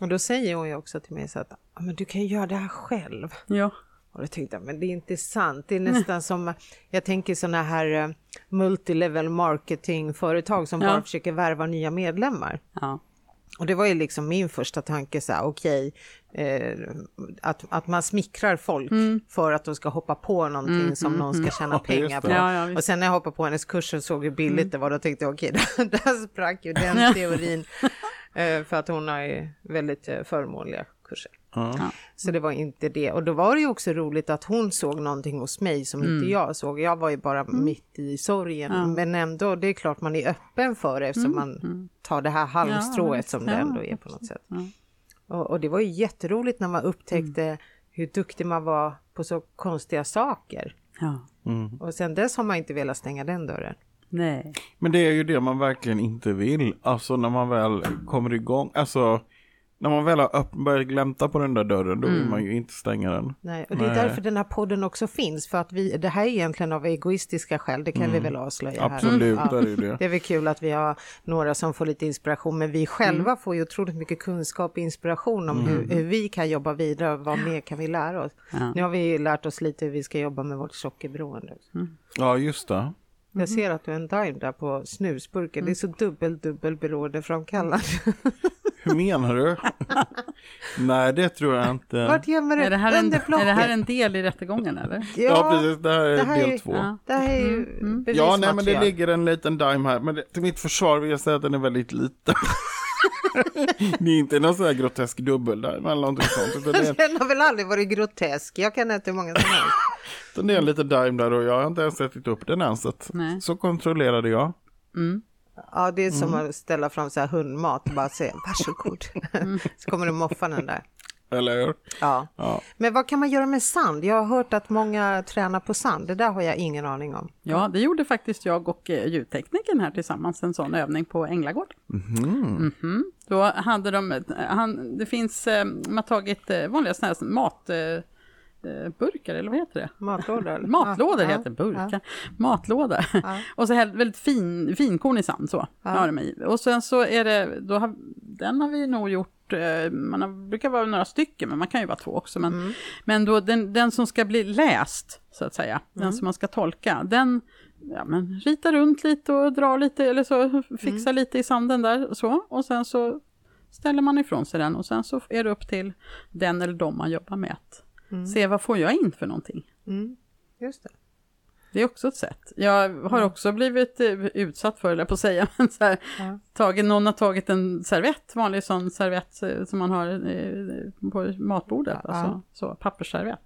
Och då säger hon ju också till mig så att "Ja, men du kan ju göra det här själv. Ja, Och då tänkte jag, men det är inte sant. Det är nästan som, jag tänker sådana här eh, multilevel marketingföretag som Ja. bara försöker värva nya medlemmar. ja. Och det var ju liksom min första tanke så här, okej, eh, att, att man smickrar folk Mm. för att de ska hoppa på någonting som någon ska tjäna Ja, pengar på. Ja, ja, och sen när jag hoppade på hennes kurs och såg hur billigt Mm. det var, då tänkte jag okej, där, där sprack ju den teorin. Eh, för att hon har ju väldigt eh, förmånliga kurser. Ja. Så det var inte det. Och då var det ju också roligt att hon såg någonting hos mig som inte jag såg. Jag var ju bara mitt i sorgen. Men ändå, det är klart man är öppen för det eftersom man tar det här halmstrået Ja, som det ja, ändå är på något sätt. Och, och det var ju jätteroligt när man upptäckte hur duktig man var på så konstiga saker. Ja. Och sen dess har man inte velat stänga den dörren. Nej. Men det är ju det man verkligen inte vill. Alltså när man väl kommer igång. Alltså när man väl har börjat glänta på den där dörren. Då vill man ju inte stänga den. Nej, och det är Nej. därför den här podden också finns. För att vi, det här är egentligen av egoistiska skäl, det kan vi väl avslöja här. Absolut, Ja. är det ju det. Det är väl kul att vi har några som får lite inspiration, men vi själva får ju otroligt mycket kunskap och inspiration om hur, hur vi kan jobba vidare och vad mer kan vi lära oss. Ja. Nu har vi lärt oss lite hur vi ska jobba med vårt sockerberoende. också. Ja, just det. Jag ser att du har en dime där på snusburken, det är så dubbel dubbel beroendeframkallande. Hur menar du? Nej, det tror jag inte. Vart gömmer du Är det, här en, är det här en del i rättegången eller? Ja, precis. Det här är det här är- del två. Ja. Det här är ju Ja, bevismaterial. nej men det ligger en liten dime här. Men det, till mitt försvar vill jag säga att den är väldigt liten. det är inte någon sån här grotesk dubbel där eller någonting sånt. Utan det, är, Den har väl aldrig varit grotesk. Jag kan äta hur många som helst. det är en liten dime där och jag har inte ens ätit upp den än. Så, kontrollerade jag. Ja, det är som Mm. att ställa fram så här hundmat och bara säga varsågod. så kommer du moffa den där. Eller hur? Ja. Ja. Men vad kan man göra med sand? Jag har hört att många tränar på sand. Det där har jag ingen aning om. Ja, det gjorde faktiskt jag och eh, ljudteknikern här tillsammans, en sån övning på Änglagård. Mhm. Då hade de, han, det finns, eh, man har tagit eh, vanliga sådana här mat... burkar eller vad heter det? Matlådor? Matlådor Ja, heter ja, burkar. ja. Matlådor. och så här väldigt fin, finkornig sand så. I. Och sen så är det, då har, den har vi nog gjort, eh, man har, brukar vara några stycken, men man kan ju vara två också. Men, Mm. men då den, den som ska bli läst, så att säga, Mm. den som man ska tolka, den ja, men rita runt lite och dra lite, eller så fixa lite i sanden där så. Och sen så ställer man ifrån sig den och sen så är det upp till den eller de man jobbar med att se vad får jag in för någonting. Mm. Just det. Det är också ett sätt. Jag har också blivit eh, utsatt för, eller på att säga, men så här, Ja. tagit, någon har tagit en servett, vanlig sån servett eh, som man har eh, på matbordet, Ja. alltså så, pappersservett.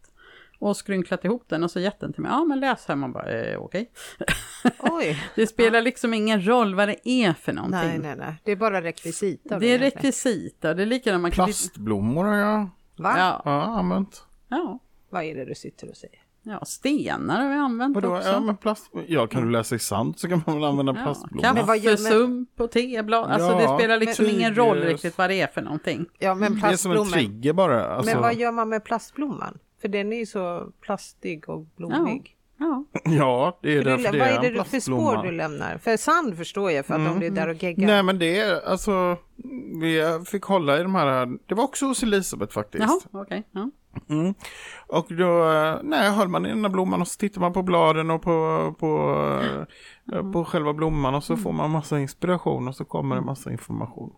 Och skrynklat ihop den och så gett den till mig. Ja, men läs här. Man bara, eh, okej. Oj, Det spelar liksom ingen roll vad det är för någonting. nej, nej, nej. Det är bara rekvisita. Det är rekvisita, det är likadant. Man. Plastblommor har jag Va? Ja, ja, använt. Ja, Vad är det du sitter och säger? ja, stenar har vi använt Vadå? också. Ja, men plast... ja, kan du läsa i sand så kan man väl använda Ja, plastblommor. Vad kaffesump och teblad. Alltså Ja, det spelar liksom men- ingen roll riktigt vad det är för någonting. Ja, men Det är som en trigger bara. Alltså, Men vad gör man med plastblomman? För den är ju så plastig och blommig. Ja, Ja, det är För därför du, det vad är är en det du för spår du lämnar? För sand förstår jag för att om du är där och geggar. Nej men det är alltså, vi fick hålla i de här, det var också hos Elisabeth faktiskt. jaha, okej. Ja. Mm. Och då, eh, nej, höll man i den där blomman och så tittar man på bladen och på, på, eh, på själva blomman och så får man massa inspiration och så kommer det massa information.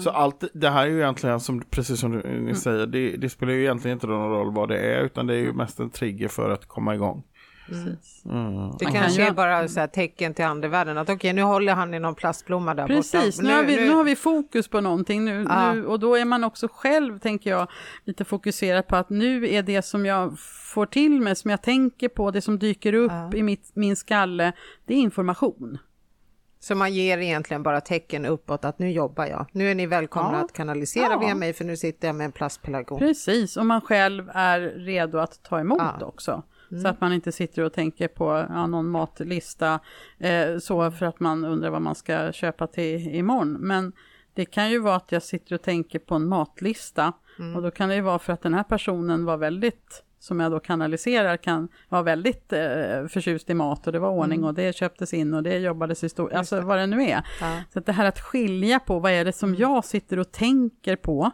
Så allt, det här är ju egentligen, som, precis som du, ni säger, det, det spelar ju egentligen inte någon roll vad det är utan det är ju mest en trigger för att komma igång. Precis. Mm. Det kanske ju- är bara så här tecken till andevärlden att okej nu håller han i någon plastblomma där Precis, borta. nu, har vi, nu har vi fokus på någonting nu, Ja. nu, och då är man också själv, tänker jag, lite fokuserad på att nu är det som jag får till mig, som jag tänker på, det som dyker upp Ja. i mitt, min skalle, det är information. Så man ger egentligen bara tecken uppåt att nu jobbar jag. Nu är ni välkomna Ja. att kanalisera Ja. via mig för nu sitter jag med en plastpelargon. Precis, och man själv är redo att ta emot Ja. också. Så att man inte sitter och tänker på ja, någon matlista eh, så för att man undrar vad man ska köpa till imorgon. Men det kan ju vara att jag sitter och tänker på en matlista och då kan det ju vara för att den här personen var väldigt som jag då kanaliserar kan vara väldigt eh, förtjust i mat och det var ordning och det köptes in och det jobbades i stor, alltså vad det nu är. Ja. Så det här att skilja på vad är det som jag sitter och tänker på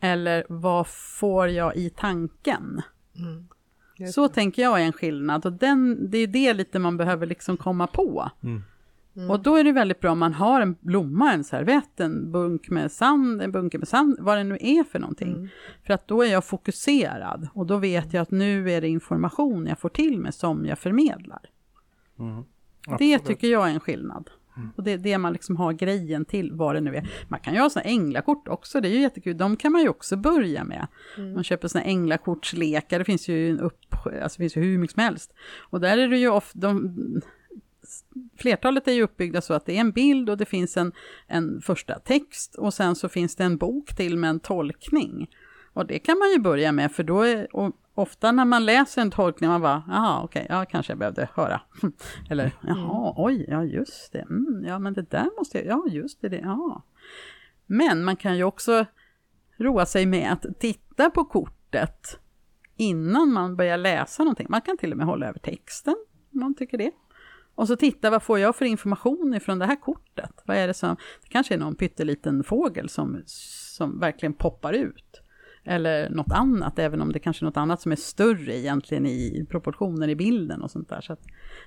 eller vad får jag i tanken? Just Så tänker jag är en skillnad och den, det är det lite man behöver liksom komma på. Och då är det väldigt bra om man har en blomma, en servett, en bunk med sand, en bunke med sand, vad det nu är för någonting. För att då är jag fokuserad och då vet jag att nu är det information jag får till mig som jag förmedlar. Det Absolut. tycker jag är en skillnad. Och det är det man liksom har grejen till, vad det nu är. Man kan ju ha såna änglakort också, det är ju jättekul. De kan man ju också börja med. Man köper såna änglakortslekar, det finns ju en upp, alltså finns ju hur mycket som helst. Och där är det ju ofta, de, flertalet är ju uppbyggda så att det är en bild och det finns en, en första text och sen så finns det en bok till med en tolkning. Och det kan man ju börja med för då är, och ofta när man läser en tolkning man bara, jaha okej, ja kanske jag behövde höra. Eller jaha, oj, ja just det, mm, ja men det där måste jag, ja just det, det, ja. Men man kan ju också roa sig med att titta på kortet innan man börjar läsa någonting. Man kan till och med hålla över texten om man tycker det. Och så titta, vad får jag för information ifrån det här kortet? Vad är det som, det kanske är någon pytteliten fågel som, som verkligen poppar ut. Eller något annat, även om det kanske är något annat som är större egentligen i proportioner i bilden och sånt där. Så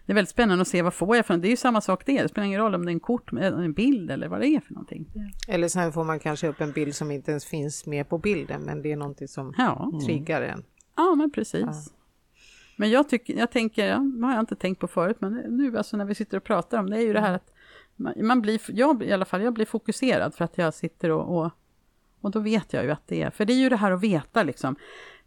det är väldigt spännande att se vad får jag för Det är ju samma sak det, det spelar ingen roll om det är en kort, en bild eller vad det är för någonting. Eller sen får man kanske upp en bild som inte ens finns med på bilden, men det är någonting som ja. triggar en. Ja, men precis. Ja. Men jag, tycker, jag tänker, ja, det har jag inte tänkt på förut, men nu alltså när vi sitter och pratar om det, är ju det här att man, man blir, jag i alla fall, jag blir fokuserad för att jag sitter och, och, och då vet jag ju att det är, för det är ju det här att veta liksom,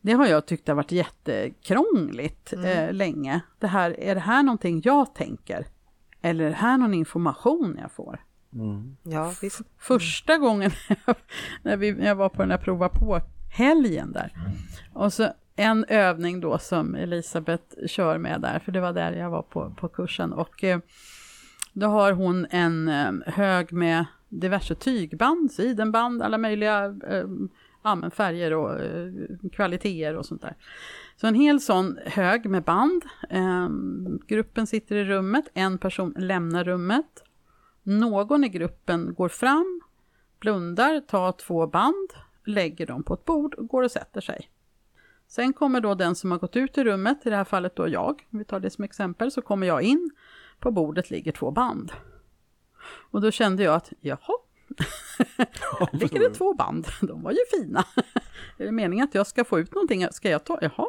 det har jag tyckt har varit jättekrångligt mm. eh, länge. Det här, är det här någonting jag tänker? Eller är det här någon information jag får? Mm. Ja, visst. Första gången när vi, jag var på den här prova på helgen där, och så en övning då som Elisabeth kör med där, för det var där jag var på, på kursen. Och eh, då har hon en eh, hög med diverse tygband, sidenband, alla möjliga eh, färger och eh, kvaliteter och sånt där. Så en hel sån hög med band. Eh, gruppen sitter i rummet, en person lämnar rummet. Någon i gruppen går fram, blundar, tar två band, lägger dem på ett bord och går och sätter sig. Sen kommer då den som har gått ut i rummet, i det här fallet då jag, om vi tar det som exempel, så kommer jag in. På bordet ligger två band. Och då kände jag att, jaha, ligger det två band? De var ju fina. Är det meningen att jag ska få ut någonting? Ska jag ta? Jaha.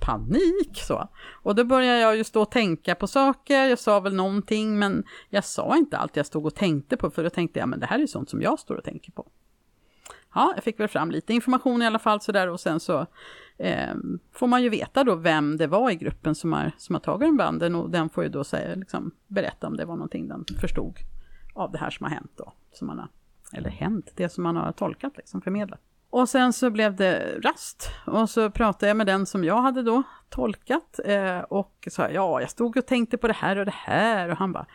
Panik så. Och då började jag ju stå och tänka på saker. Jag sa väl någonting, men jag sa inte allt jag stod och tänkte på, för då tänkte jag, men det här är sånt som jag står och tänker på ja, jag fick väl fram lite information i alla fall sådär och sen så eh, får man ju veta då vem det var i gruppen som har, som har tagit den banden och den får ju då säga, liksom, berätta om det var någonting den förstod av det här som har hänt då. Som man har, eller hänt, det som man har tolkat, liksom, förmedlat. Och sen så blev det rast och så pratade jag med den som jag hade då tolkat eh, och sa ja, jag stod och tänkte på det här och det här och han bara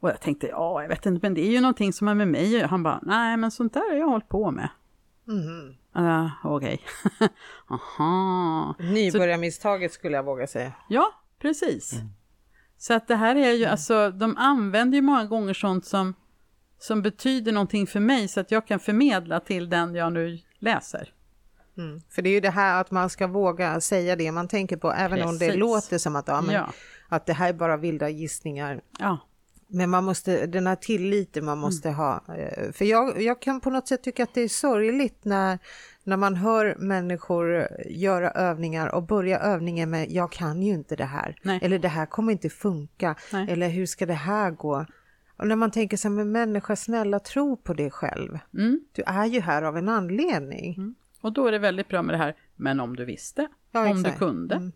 och jag tänkte ja, jag vet inte, men det är ju någonting som är med mig och han bara nej, men sånt där har jag hållit på med. Mm. Uh, Okej. Okay. Aha. Nybörjarmisstaget skulle jag våga säga. Ja, precis. Mm. Så att det här är ju, mm. alltså de använder ju många gånger sånt som, som betyder någonting för mig så att jag kan förmedla till den jag nu läser. Mm. För det är ju det här att man ska våga säga det man tänker på, även Precis. om det låter som att, ja, men, ja. att det här är bara vilda gissningar. Ja. Men man måste, den här tilliten man måste mm. ha. Eh, för jag, jag kan på något sätt tycka att det är sorgligt när, när man hör människor göra övningar och börja övningen med jag kan ju inte det här. Nej. Eller det här kommer inte funka. Nej. Eller hur ska det här gå? Och när man tänker så här, men människa snälla tro på dig själv. Mm. Du är ju här av en anledning. Mm. Och då är det väldigt bra med det här, men om du visste, ja, om exakt. du kunde. Mm.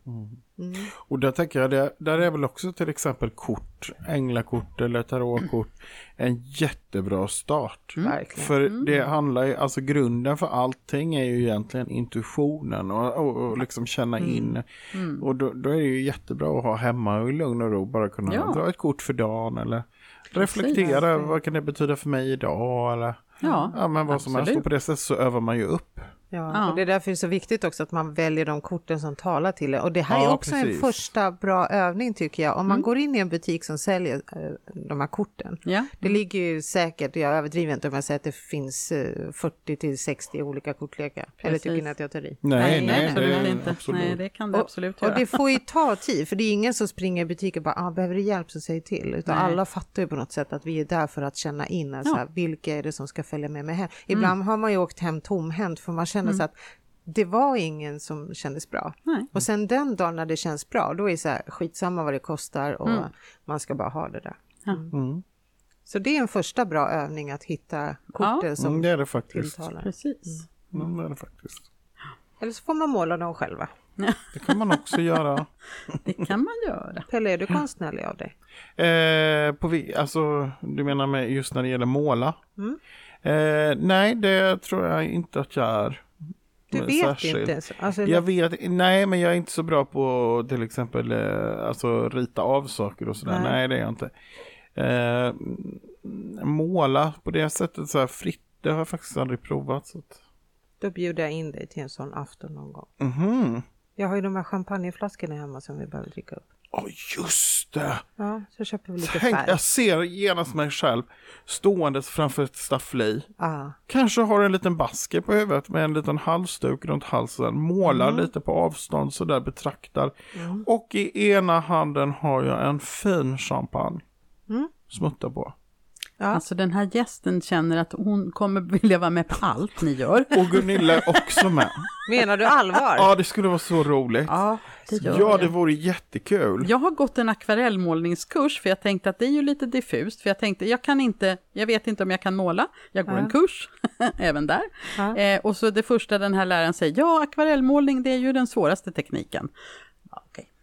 Mm. Och där tänker jag, det, där är väl också till exempel kort, änglakort eller tarotkort, en jättebra start. Mm. För mm. det handlar ju, alltså grunden för allting är ju egentligen intuitionen och, och, och liksom känna mm. in. Mm. Och då, då, är det ju jättebra att ha hemma i lugn och ro, bara kunna ja. dra ett kort för dagen eller reflektera, Precis. vad kan det betyda för mig idag eller Ja, ja men vad som helst. Och på det sättet så övar man ju upp. Ja, ja, och det är därför det är så viktigt också att man väljer de korten som talar till en. Och det här ja, är också precis. en första bra övning tycker jag. Om man mm. går in i en butik som säljer äh, de här korten. Ja. Det ligger ju säkert, jag överdriver inte om jag säger att det finns äh, 40 till 60 olika kortlekar. Precis. Eller tycker ni att jag tar i? Nej, nej, nej absolut det, inte. Absolut. Nej, det kan det absolut och, göra. Och det får ju ta tid, för det är ingen som springer i butiken och bara, ah, behöver du hjälp så säg till. Utan nej. alla fattar ju på något sätt att vi är där för att känna in, alltså, ja. vilka är det som ska följa med mig hem. Ibland mm. har man ju åkt hem tomhänt för man känner mm. så att det var ingen som kändes bra. Nej. Och sen den dagen när det känns bra, då är det så här skitsamma vad det kostar och mm. man ska bara ha det där. Mm. Så det är en första bra övning att hitta korten Ja. som Mm, det är det faktiskt. tilltalar. Precis. Mm, det är det faktiskt. Eller så får man måla dem själva. Det kan man också göra. Det kan man göra. Pelle, är du konstnärlig av dig? Eh, på vi, alltså, du menar med just när det gäller måla? Mm. Eh, nej, det tror jag inte att jag är. Du vet särskilt. inte ens. Alltså, Jag vet, nej men jag är inte så bra på till exempel eh, alltså rita av saker och sådär. Nej. Nej, det är jag inte. Eh, mm, måla på det sättet så här fritt, det har jag faktiskt aldrig provat. Så att, Då bjuder jag in dig till en sån afton någon gång. mhm. Jag har ju de här champagneflaskorna hemma som vi behöver dricka upp. Åh just det! Ja, så köper vi lite Tänk, färg. jag ser genast mig själv ståendes framför ett staffli. Ja, Kanske har en liten basker på huvudet med en liten halsduk runt halsen. Målar Mm. lite på avstånd sådär betraktar. Och i ena handen har jag en fin champagne. Mm. Smutta på. Ja. Alltså den här gästen känner att hon kommer vilja vara med på allt ni gör. Och Gunilla är också med. Menar du allvar? Ja, det skulle vara så roligt. Ja, det gör Ja, jag. det vore jättekul. Jag har gått en akvarellmålningskurs för jag tänkte att det är ju lite diffust. För jag tänkte, jag kan inte, jag vet inte om jag kan måla. Jag går Ja. en kurs, även där. Ja. Eh, och så det första den här läraren säger, ja akvarellmålning det är ju den svåraste tekniken.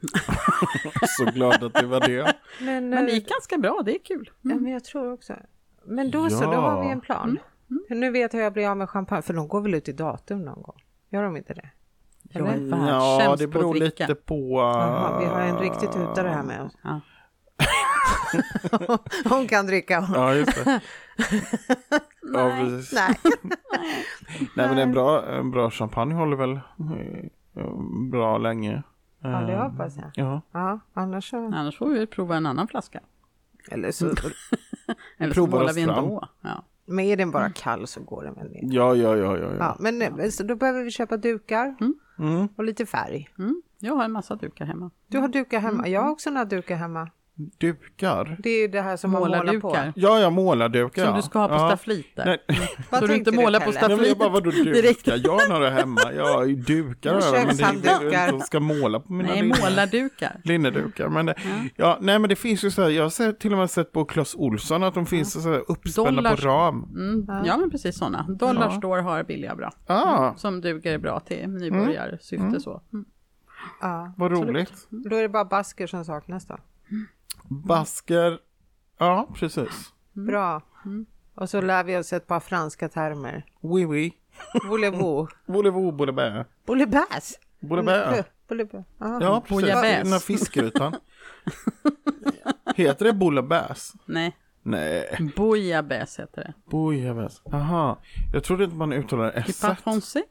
Ja. Så glad att det var det. Men, Men det eh, gick ganska bra, det är kul. ja, men jag tror också. Men då så, då Ja. har vi en plan. Nu vet jag hur jag blir av med champagne, för de går väl ut i datum någon gång? Gör de inte det? Jag är Eller? Ja, världssämst det på beror dricka. lite på... Jaha, vi har en riktigt utare här med oss. Ja. Hon kan dricka. Ja, just det. Ja, precis. Nej. Nej, men en bra, en bra champagne håller väl eh, bra länge. Ja, det Eh, hoppas jag. Ja. Ja, annars så... Annars får vi prova en annan flaska. Eller så... Eller så Provar målar vi ändå. Ja. Men är den bara kall så går den väl ner. Ja, ja, ja, ja. Ja, ja. men eh, så då behöver vi köpa dukar Mm. och lite färg. Mm. Jag har en massa dukar hemma. Du har dukar hemma. Jag har också några dukar hemma. Dukar. Det är det här som man målar på. Målardukar. Ja, jag målardukar. Som du ska ha på ja. stafflitter. Nej, Vad Så du inte målar på Pelle? nej, men jag bara, vadå Direkt. dukar? Jag har några hemma. Jag har ju dukar över, men det är inte som ska måla på mina Nej, linne- målardukar. linnedukar. Men, det- ja, nej, men det finns ju så här, jag har sett, till och med sett på Clas Olsson att de finns så här uppspända Dollar. på ram. Mm. Ja, men precis sådana. Dollar Ja. Store har billiga bra. Ah, Som duger bra till nybörjarsyfte så. Mm. Ja, vad roligt. då är det bara basker som saknas då. Basker, ja precis. Bra. Och så lär vi oss ett par franska termer. Oui, oui. Voulez-vous? Voulez-vous, boulebä? Boulebäs? Boulebä? Boulebä. Ja. Ja, precis. Den här fiskrutan. Heter det boulebäs? Nej, Nej, bouillabaisse heter det. bouillabaisse. Aha, jag trodde inte man uttalade s?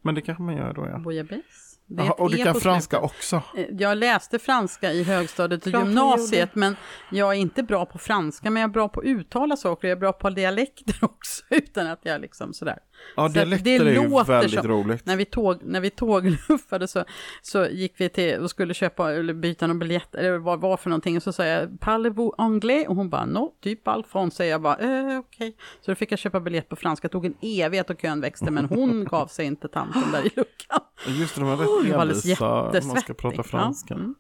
Men det kanske man gör då ja. Bouillabaisse. Det Aha, och du kan franska slutet. också. Eh, Jag läste franska i högstadiet och Klart gymnasiet, men jag är inte bra på franska, men jag är bra på att uttala saker, jag är bra på dialekter också, utan att jag liksom sådär. Ja, Så dialekter är ju låter väldigt som- roligt. När vi, tåg, när vi tågluffade så, så gick vi till och skulle köpa eller byta någon biljett, eller vad det var för någonting, och så sa jag parlez-vous anglais? Och hon bara no, typ all français. Jag bara eh, okej. Så då fick jag köpa biljett på franska, det tog en evighet och kön växte, men hon gav sig inte tanten där i luckan. Just det, de är Jag var alldeles om man ska jättesvettig. prata franska. Ja, mm.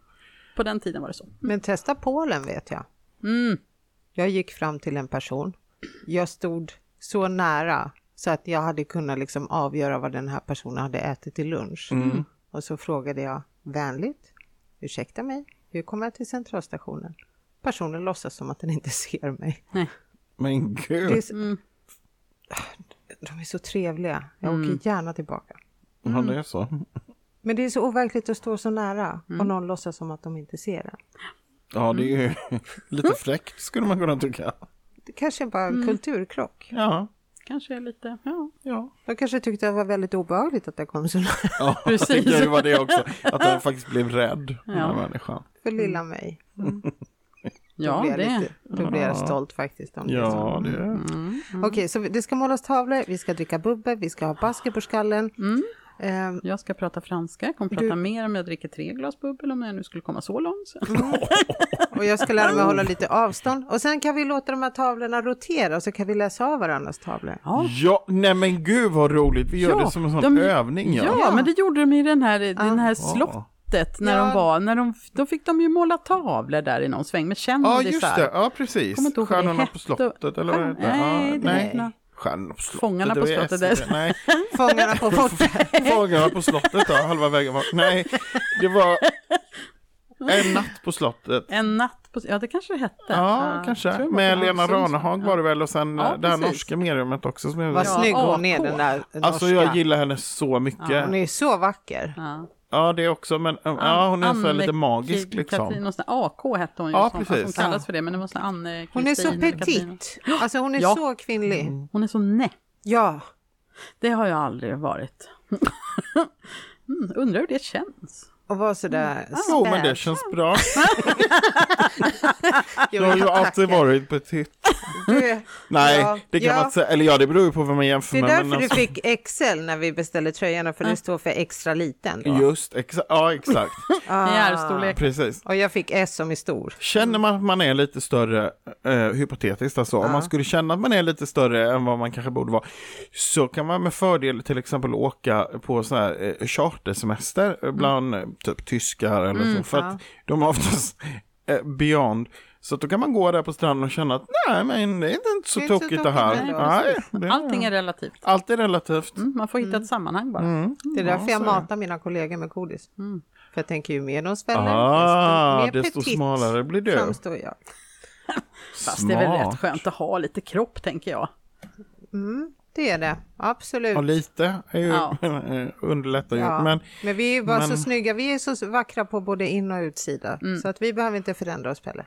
På den tiden var det så. Men testa Polen vet jag. Mm. Jag gick fram till en person. Jag stod så nära så att jag hade kunnat liksom avgöra vad den här personen hade ätit till lunch. Mm. Och så frågade jag vänligt, ursäkta mig, hur kommer jag till centralstationen? Personen låtsas som att den inte ser mig. Men Det gud, är så, Mm. de är så trevliga. Jag Mm. åker gärna tillbaka. ja det är så. Men det är så overkligt att stå så nära Mm. och någon låtsas som att de inte ser en. Ja, det är ju lite fräckt skulle man kunna tycka. Det kanske är bara en Mm. kulturkrock. Ja, Kanske är lite, ja. ja. De kanske tyckte det var väldigt obehagligt att jag kom så nära Ja, Precis. det kan ju vara det också. Att den faktiskt blev rädd, den här Ja. människan. för lilla mig. Ja, då blir jag, det. lite, då blir jag stolt faktiskt. Om det. Ja, det är Mm. Okej, så det ska målas tavlor, vi ska dricka bubbel, vi ska ha basker på skallen. Mm. Ehm, Jag ska prata franska, jag kommer prata Du- mer om jag dricker tre glas bubbel om jag nu skulle komma så långt. Så. och jag ska lära mig hålla lite avstånd. Och sen kan vi låta de här tavlorna rotera så kan vi läsa av varandras tavlor. Ja. Ja, nej men gud vad roligt. Vi gör Ja, det som en sån de- övning. Ja. Ja, men det gjorde de i den här, den här Ja. slottet slottet när Ja. de var, när de, då fick de ju måla tavlor där i någon sväng med kändisar. Ja, just det. Ja, precis. Det Stjärnorna på slottet, eller vad Stjärn- heter det? nej, Ja, det nej. Stjärnorna på slottet. Fångarna det på slottet, SVT. Nej, Fångarna på fortet. Fångarna på slottet då, halva vägen var. Nej, det var En natt på slottet. En natt på... Ja, det kanske det hette. Ja, jag kanske. det Med Lena Ranehag var det väl och sen Ja, det här precis. norska mediumet också. Som jag Vad Ja, snygg hon är den där norska. Alltså jag gillar henne så mycket. Hon är så vacker. Ja. Ja, det också, men ja, hon är så lite magisk liksom. Katrin, någon sån AK hette hon ju. Ja, som, precis. Hon kallas Ja. för det, men det var sån Anne Hon är så petit. Alltså hon är Ja. så kvinnlig. Mm. Hon är så nätt. Ja. Det har jag aldrig varit. mm, undrar hur det känns. Och vara sådär Jo, men det känns bra. Jo, Jag har ju alltid varit petit. Du Nej, Ja, det kan ja. man inte säga. Eller ja, det beror ju på vem man jämför Det är med. därför men du alltså- fick XL när vi beställde tröjorna, för det står för extra liten. Då. Just, exa ja exakt. Ah. I ärrstorlek. Precis. Och jag fick S som är stor. Känner man att man är lite större, eh, hypotetiskt alltså, om man skulle känna att man är lite större än vad man kanske borde vara, så kan man med fördel till exempel åka på så här eh, chartersemester bland eh, typ tyskar eller så, för ja. att de är oftast eh, beyond. Så att då kan man gå där på stranden och känna att nej men det är inte så Det är inte så tokigt det tokigt här. Nej, det, Allting är relativt. allt är relativt. Mm, man får hitta ett sammanhang bara. Mm. Det är därför Ja, jag matar mina kollegor med godis. Mm. För jag tänker ju mer de sväller, Ah, desto mer desto petit smalare blir du. framstår jag. Fast det är väl rätt skönt att ha lite kropp, tänker jag. Mm, det är det, absolut. Ja, lite är ju Ja. underlättar ju. Ja. Men Men vi är bara men- så snygga, vi är så vackra på både in och utsida. Mm. Så att vi behöver inte förändra oss Pelle.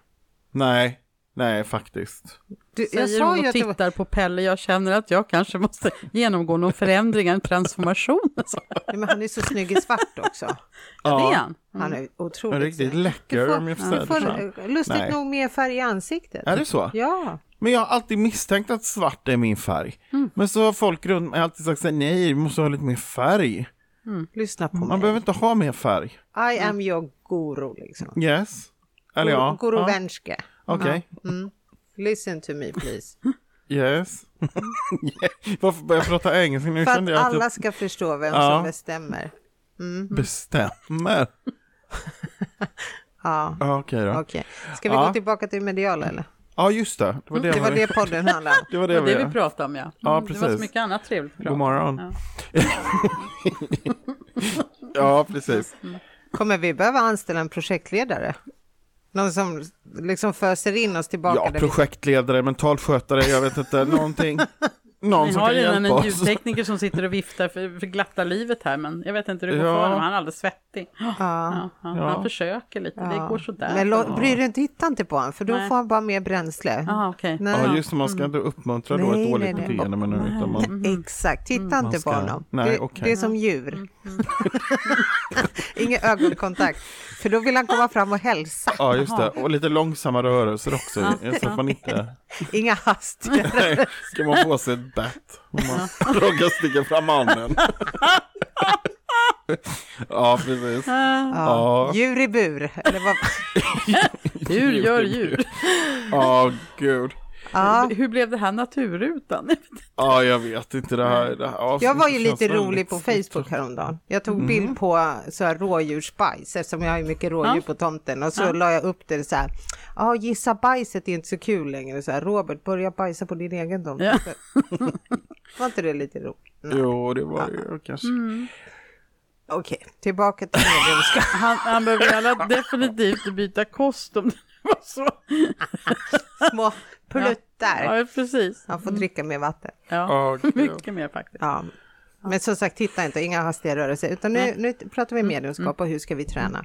nej, nej faktiskt. Du, jag Säger sa hon ju och att var... tittar på Pelle, jag känner att jag kanske måste genomgå någon förändring, en transformation. Men han är så snygg i svart också. Ja, det är han. Han är otroligt Riktigt läcker Du om jag får, säga det lustigt Nej. nog mer färg i ansiktet. Är det så? Ja, Men jag har alltid misstänkt att svart är min färg. Mm. Men så har folk runt mig alltid sagt så här, nej, du måste ha lite mer färg. lyssna på Man mig. behöver inte ha mer färg. I am your guru liksom. Yes. Eller ja. Guru ja. Okej. Mm. Listen to me please. Yes. Varför börjar jag prata engelska nu? För att jag alla jag ska förstå vem Ja. som bestämmer. bestämmer. Ja, Okej då. okej. Ska vi Ja. gå tillbaka till medial eller? Ja, just det. Det var det, Det var det podden handlade om. det, var det, Det var vi det vi pratade om, ja. Ja, Mm, det var så precis. mycket annat trevligt. God morgon. Ja. Ja, precis. Kommer vi behöva anställa en projektledare? Någon som liksom föser in oss tillbaka? Ja, projektledare, mentalskötare, jag vet inte, någonting. Någon Vi som har kan redan hjälpa en oss. ljudtekniker som sitter och viftar för, för glatta livet här, men jag vet inte hur det går Ja. för honom. Han är alldeles svettig. Ja. Ja, ja, Ja. Han försöker lite, det går sådär. Men lå- bry dig inte, titta inte på honom för då Nej. får han bara mer bränsle. Jaha, okej. Nej. Ja, just det, man ska inte uppmuntra då Nej, ett dåligt nej, nej. beteende. Men, utan man, Exakt, titta Man inte ska- på honom. nej, det, okej. det är som djur. Ingen ögonkontakt, för då vill han komma fram och hälsa. ja, just det. Och lite långsamma rörelser också, så att man inte... Inga hastigare. Nej, ska man få sig ett bett? Om man råkar sticka fram mannen. Ja, precis. Ja. Ja. Djur i bur, eller vad? Djur gör djur. Ja, gud. Ja. Hur blev det här naturrutan? Ja, jag vet inte det här. Det här Jag var ju lite rolig på. Facebook häromdagen. Jag tog Mm. bild på så här rådjursbajs eftersom jag har ju mycket rådjur Ja. på tomten och så Ja. la jag upp det så här. Ja, gissa bajset är inte så kul längre. Så här, Robert, börja bajsa på din egen tomt. Ja. Var inte det lite roligt? Nej. Jo, det var ju kanske. Mm. Okej, tillbaka till mediumskap. Han, han behöver alla definitivt byta kost om det var så. Små pluttar. Ja, precis. Han får dricka mer vatten. Ja, Ja, gud. mycket mer faktiskt. Ja. Men som sagt, titta inte, inga hastiga rörelser, utan nu, nu pratar vi mediumskap och hur ska vi träna.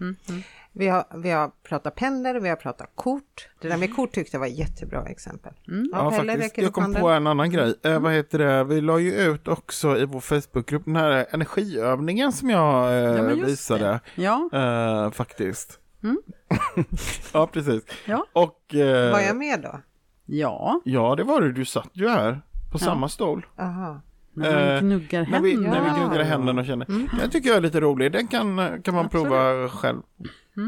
Vi har, vi har pratat pendlar, vi har pratat kort. Det där med kort tyckte jag var ett jättebra exempel. Ja, Pelle, faktiskt. Jag kom handen? på en annan grej. Eh, vad heter det? Vi la ju ut också i vår Facebookgrupp den här energiövningen som jag eh, Ja, visade. Ja, Eh, faktiskt. ja, precis. Ja. Och eh, Var jag med då? Ja. ja, det var det. Du satt ju här på samma stol. Aha. När Eh, man gnuggar När vi, händerna. när vi Ja. gnuggar händerna och känner. Den tycker jag är lite rolig. Den kan, kan man Absolut. prova själv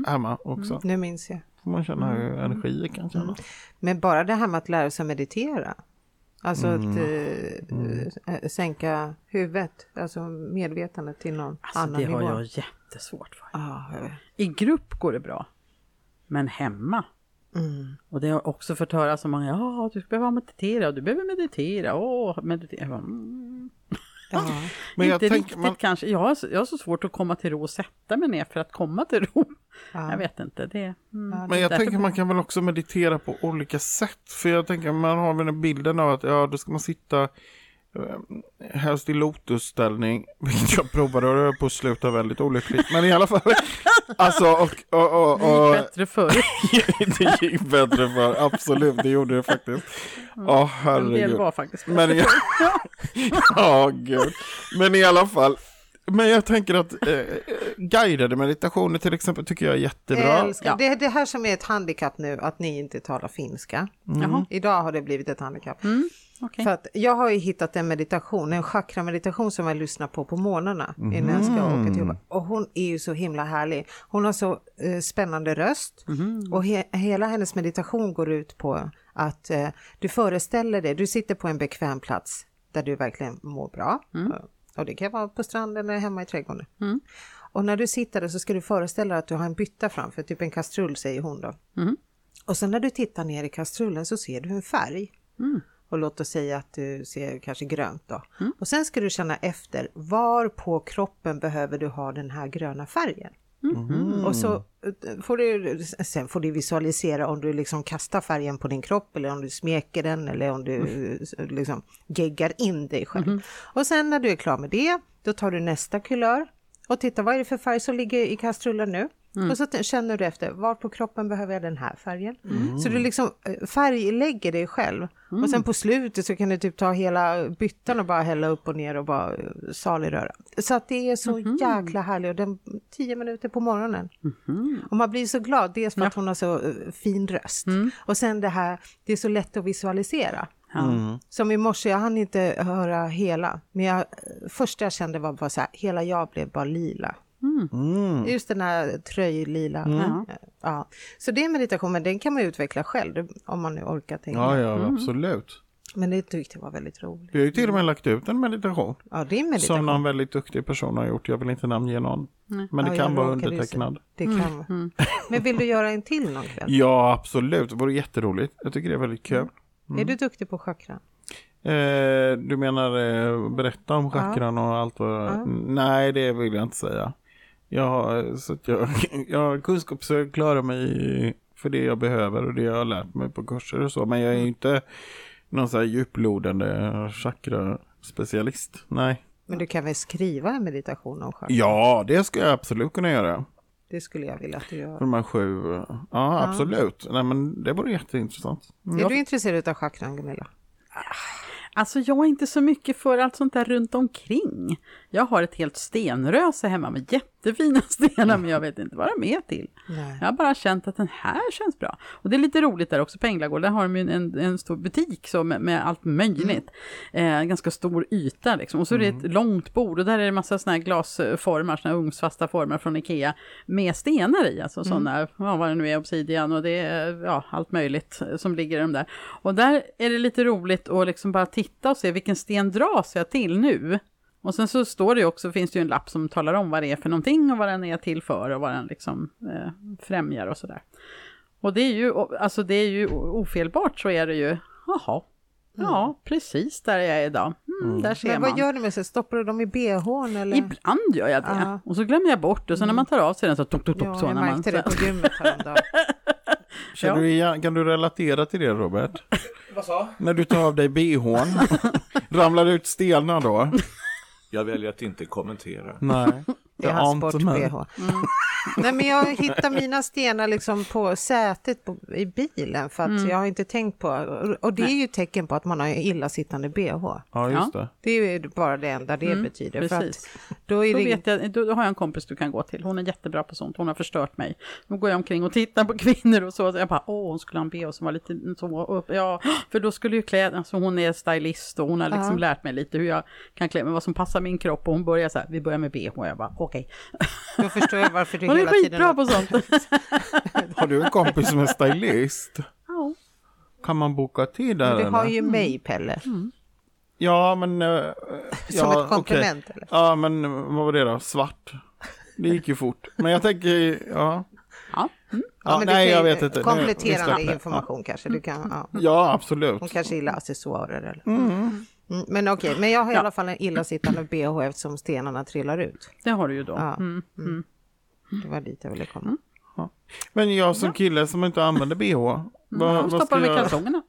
hemma också. Nu minns jag. Får man känna hur energi kan känna. Men bara det här med att lära sig meditera. Alltså Mm. att eh, eh, sänka huvudet, alltså medvetandet till någon Alltså, annan det har nivå. jag jättesvårt för. Ja, vet. I grupp går det bra. Men hemma. Mm. Och det har jag också fått höra så många, ja du behöver meditera, du behöver meditera, åh, meditera. Mm. Ja. Men jag Inte tänker, riktigt man, kanske, jag har, så- jag har så svårt att komma till ro och sätta mig ner för att komma till ro. Ja. Jag vet inte, det... Mm. men jag tänker man kan väl också meditera på olika sätt. För jag tänker man har väl den bilden av att ja, då ska man sitta helst i lotusställning, vilket jag provade och det höll på att sluta väldigt olyckligt. Men i alla fall, alltså och, och, och, Det och gick bättre förr. det gick bättre för, absolut, det gjorde det faktiskt. Ja, En del herregud. var faktiskt Men bättre jag, förr. ja, gud. Men i alla fall. Men jag tänker att eh, guidade meditationer till exempel tycker jag är jättebra. Jag. Det är det här som är ett handikapp nu, att ni inte talar finska. Jaha, Idag har det blivit ett handikapp. mm, okej. För att jag har ju hittat en meditation, en chakra-meditation som jag lyssnar på på morgnarna innan jag ska åka till jobbet. Och hon är ju så himla härlig. Hon har så eh, spännande röst och he- hela hennes meditation går ut på att eh, du föreställer dig, du sitter på en bekväm plats där du verkligen mår bra. Och det kan vara på stranden eller hemma i trädgården. Och när du sitter där så ska du föreställa dig att du har en bytta framför, typ en kastrull säger hon då. Och sen när du tittar ner i kastrullen så ser du en färg. Och låt oss säga att du ser kanske grönt då. Och sen ska du känna efter, var på kroppen behöver du ha den här gröna färgen? Och så eh, får du, sen får du visualisera om du liksom kastar färgen på din kropp eller om du smeker den eller om du eh, liksom geggar in dig själv. Och sen när du är klar med det, då tar du nästa kulör och tittar vad är det för färg som ligger i kastrullen nu? Och så känner du efter, var på kroppen behöver jag den här färgen? Så du liksom eh, färglägger dig själv. Och sen på slutet så kan du typ ta hela byttan och bara hälla upp och ner och bara eh, salig röra. Så att det är så jäkla härligt och den tio minuter på morgonen. Och man blir så glad, dels för att hon har så eh, fin röst. Och sen det här, det är så lätt att visualisera. Ja. Som i morse, jag hann inte höra hela, men jag, första jag kände var bara så här, hela jag blev bara lila. Mm. Just den här tröjlila. Ja. Ja. Så det är meditation, men den kan man utveckla själv om man nu orkar tänka. Ja, ja, absolut. Men det tyckte jag var väldigt roligt. Vi har ju till och med lagt ut en meditation. Ja, det är meditation. Som någon väldigt duktig person har gjort. Jag vill inte namnge någon. Men det Ja, kan vara undertecknad. Det kan vara. Men vill du göra en till någon kväll? Ja, absolut. Det vore jätteroligt. Jag tycker det är väldigt kul. Är du duktig på chakra? Eh, du menar eh, berätta om chakran och allt vad... Nej, det vill jag inte säga. Jag så att jag, jag har kunskap så jag klarar mig för det jag behöver och det jag har lärt mig på kurser och så. Men jag är ju inte någon så här djuplodande chakra-specialist. Nej. Men du kan väl skriva en meditation om chakra? Ja, det ska jag absolut kunna göra. Det skulle jag vilja att du gör. För de här sju. Ja, absolut. Nej, men det vore jätteintressant. Är du intresserad av chakran, Gunilla? Alltså jag är inte så mycket för allt sånt där runt omkring. Jag har ett helt stenröse hemma med jättefina stenar men jag vet inte vad de är till. Nej. Jag har bara känt att den här känns bra. Och det är lite roligt där också på Änglagård. Där har de ju en, en stor butik så med, med allt möjligt. Eh, ganska stor yta liksom. Och så är det ett långt bord och där är det massa såna här glasformar, såna här ugnsfasta former från Ikea. Med stenar i, alltså sådana, ja, vad det nu är, obsidian och det är ja, allt möjligt som ligger i de där. Och där är det lite roligt att liksom bara titta och se vilken sten dras jag till nu. Och sen så står det ju också, finns det ju en lapp som talar om vad det är för någonting och vad den är till för och vad den liksom eh, främjar och sådär. Och det är ju, alltså det är ju ofelbart så är det ju, jaha, ja precis där jag är idag, mm, där ser Men man. vad gör du med sig? Stoppar du dem i bhn eller? Ibland gör jag det. Ja. Och så glömmer jag bort det. Så när man tar av sig den så tok, tok, tok, Ja, så jag när man... märkte det på gymmet häromdagen. Känner Ja. du igen, kan du relatera till det Robert? Vad sa? När du tar av dig bhn, ramlar ut stenar då? Jag väljer att inte kommentera. Nej. Det är hans ante mig. sport-bh. Nej men jag hittar mina stenar liksom på sätet på, i bilen för att jag har inte tänkt på, och det är ju tecken på att man har illasittande bh. Ja, just det. Det är ju bara det enda det betyder. För precis. att då är Då, det, vet jag, då, har jag en kompis du kan gå till. Hon är jättebra på sånt. Hon har förstört mig. Då går jag omkring och tittar på kvinnor och så. så jag bara, åh, hon skulle ha en bh som var lite så. upp. Ja, för då skulle ju kläderna, alltså hon är stylist och hon har liksom Ja. lärt mig lite hur jag kan klä mig, vad som passar min kropp. Och hon börjar så här, vi börjar med bh. Och jag bara, okej. då förstår jag varför du Hon är hela tiden... skitbra på sånt. Har du en kompis som är stylist? ja. Kan man boka tid där Du har eller? ju mig Pelle, Ja, men... eh, som ja, ett komplement eller? okej. Ja, men vad var det då? Svart? det gick ju fort. Men jag tänker, ja. Ja. Mm. Ja, men du nej, jag vet inte. Kompletterande släpper. information kanske. Du kan, ja. Ja, absolut. Hon kanske gillar accessoarer eller? Mm, men okej, men jag har i alla fall en illasittande bh eftersom stenarna trillar ut. Det har du ju då. Ja. Mm. Mm. Det var dit jag ville komma. Men jag som kille som inte använder bh, vad, Ja, vad ska Stoppar jag med göra? kalsongerna.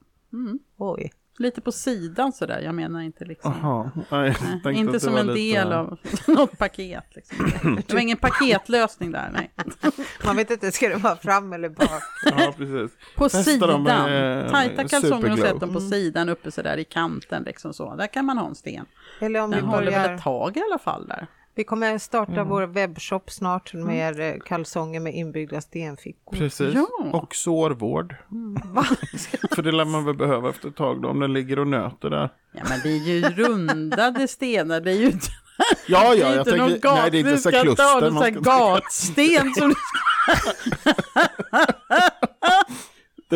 Oj. Lite på sidan sådär. Jag menar inte liksom. Jaha, nej, att Inte som en lite- del av något paket. Liksom. Det var ingen paketlösning där, nej. Man vet inte, ska det vara fram eller bak? Ja, precis. På Testa sidan. med, eh, Tajta kalsonger och sätt dem på sidan uppe sådär i kanten liksom så. Där kan man ha en sten. Eller om vi Den håller väl börjar... ett tag i alla fall där. Vi kommer starta Mm. vår webbshop snart med eh, kalsonger med inbyggda stenfickor. Precis. Ja. Och sårvård. För det lär man väl behöva efter ett tag då, om den ligger och nöter där. Ja men det är ju rundade stenar, det är ju inte, Ja, ja, jag inte någon tänker, gat, nej det är inte du så ska kluster. någon man sån här ska- gatsten som du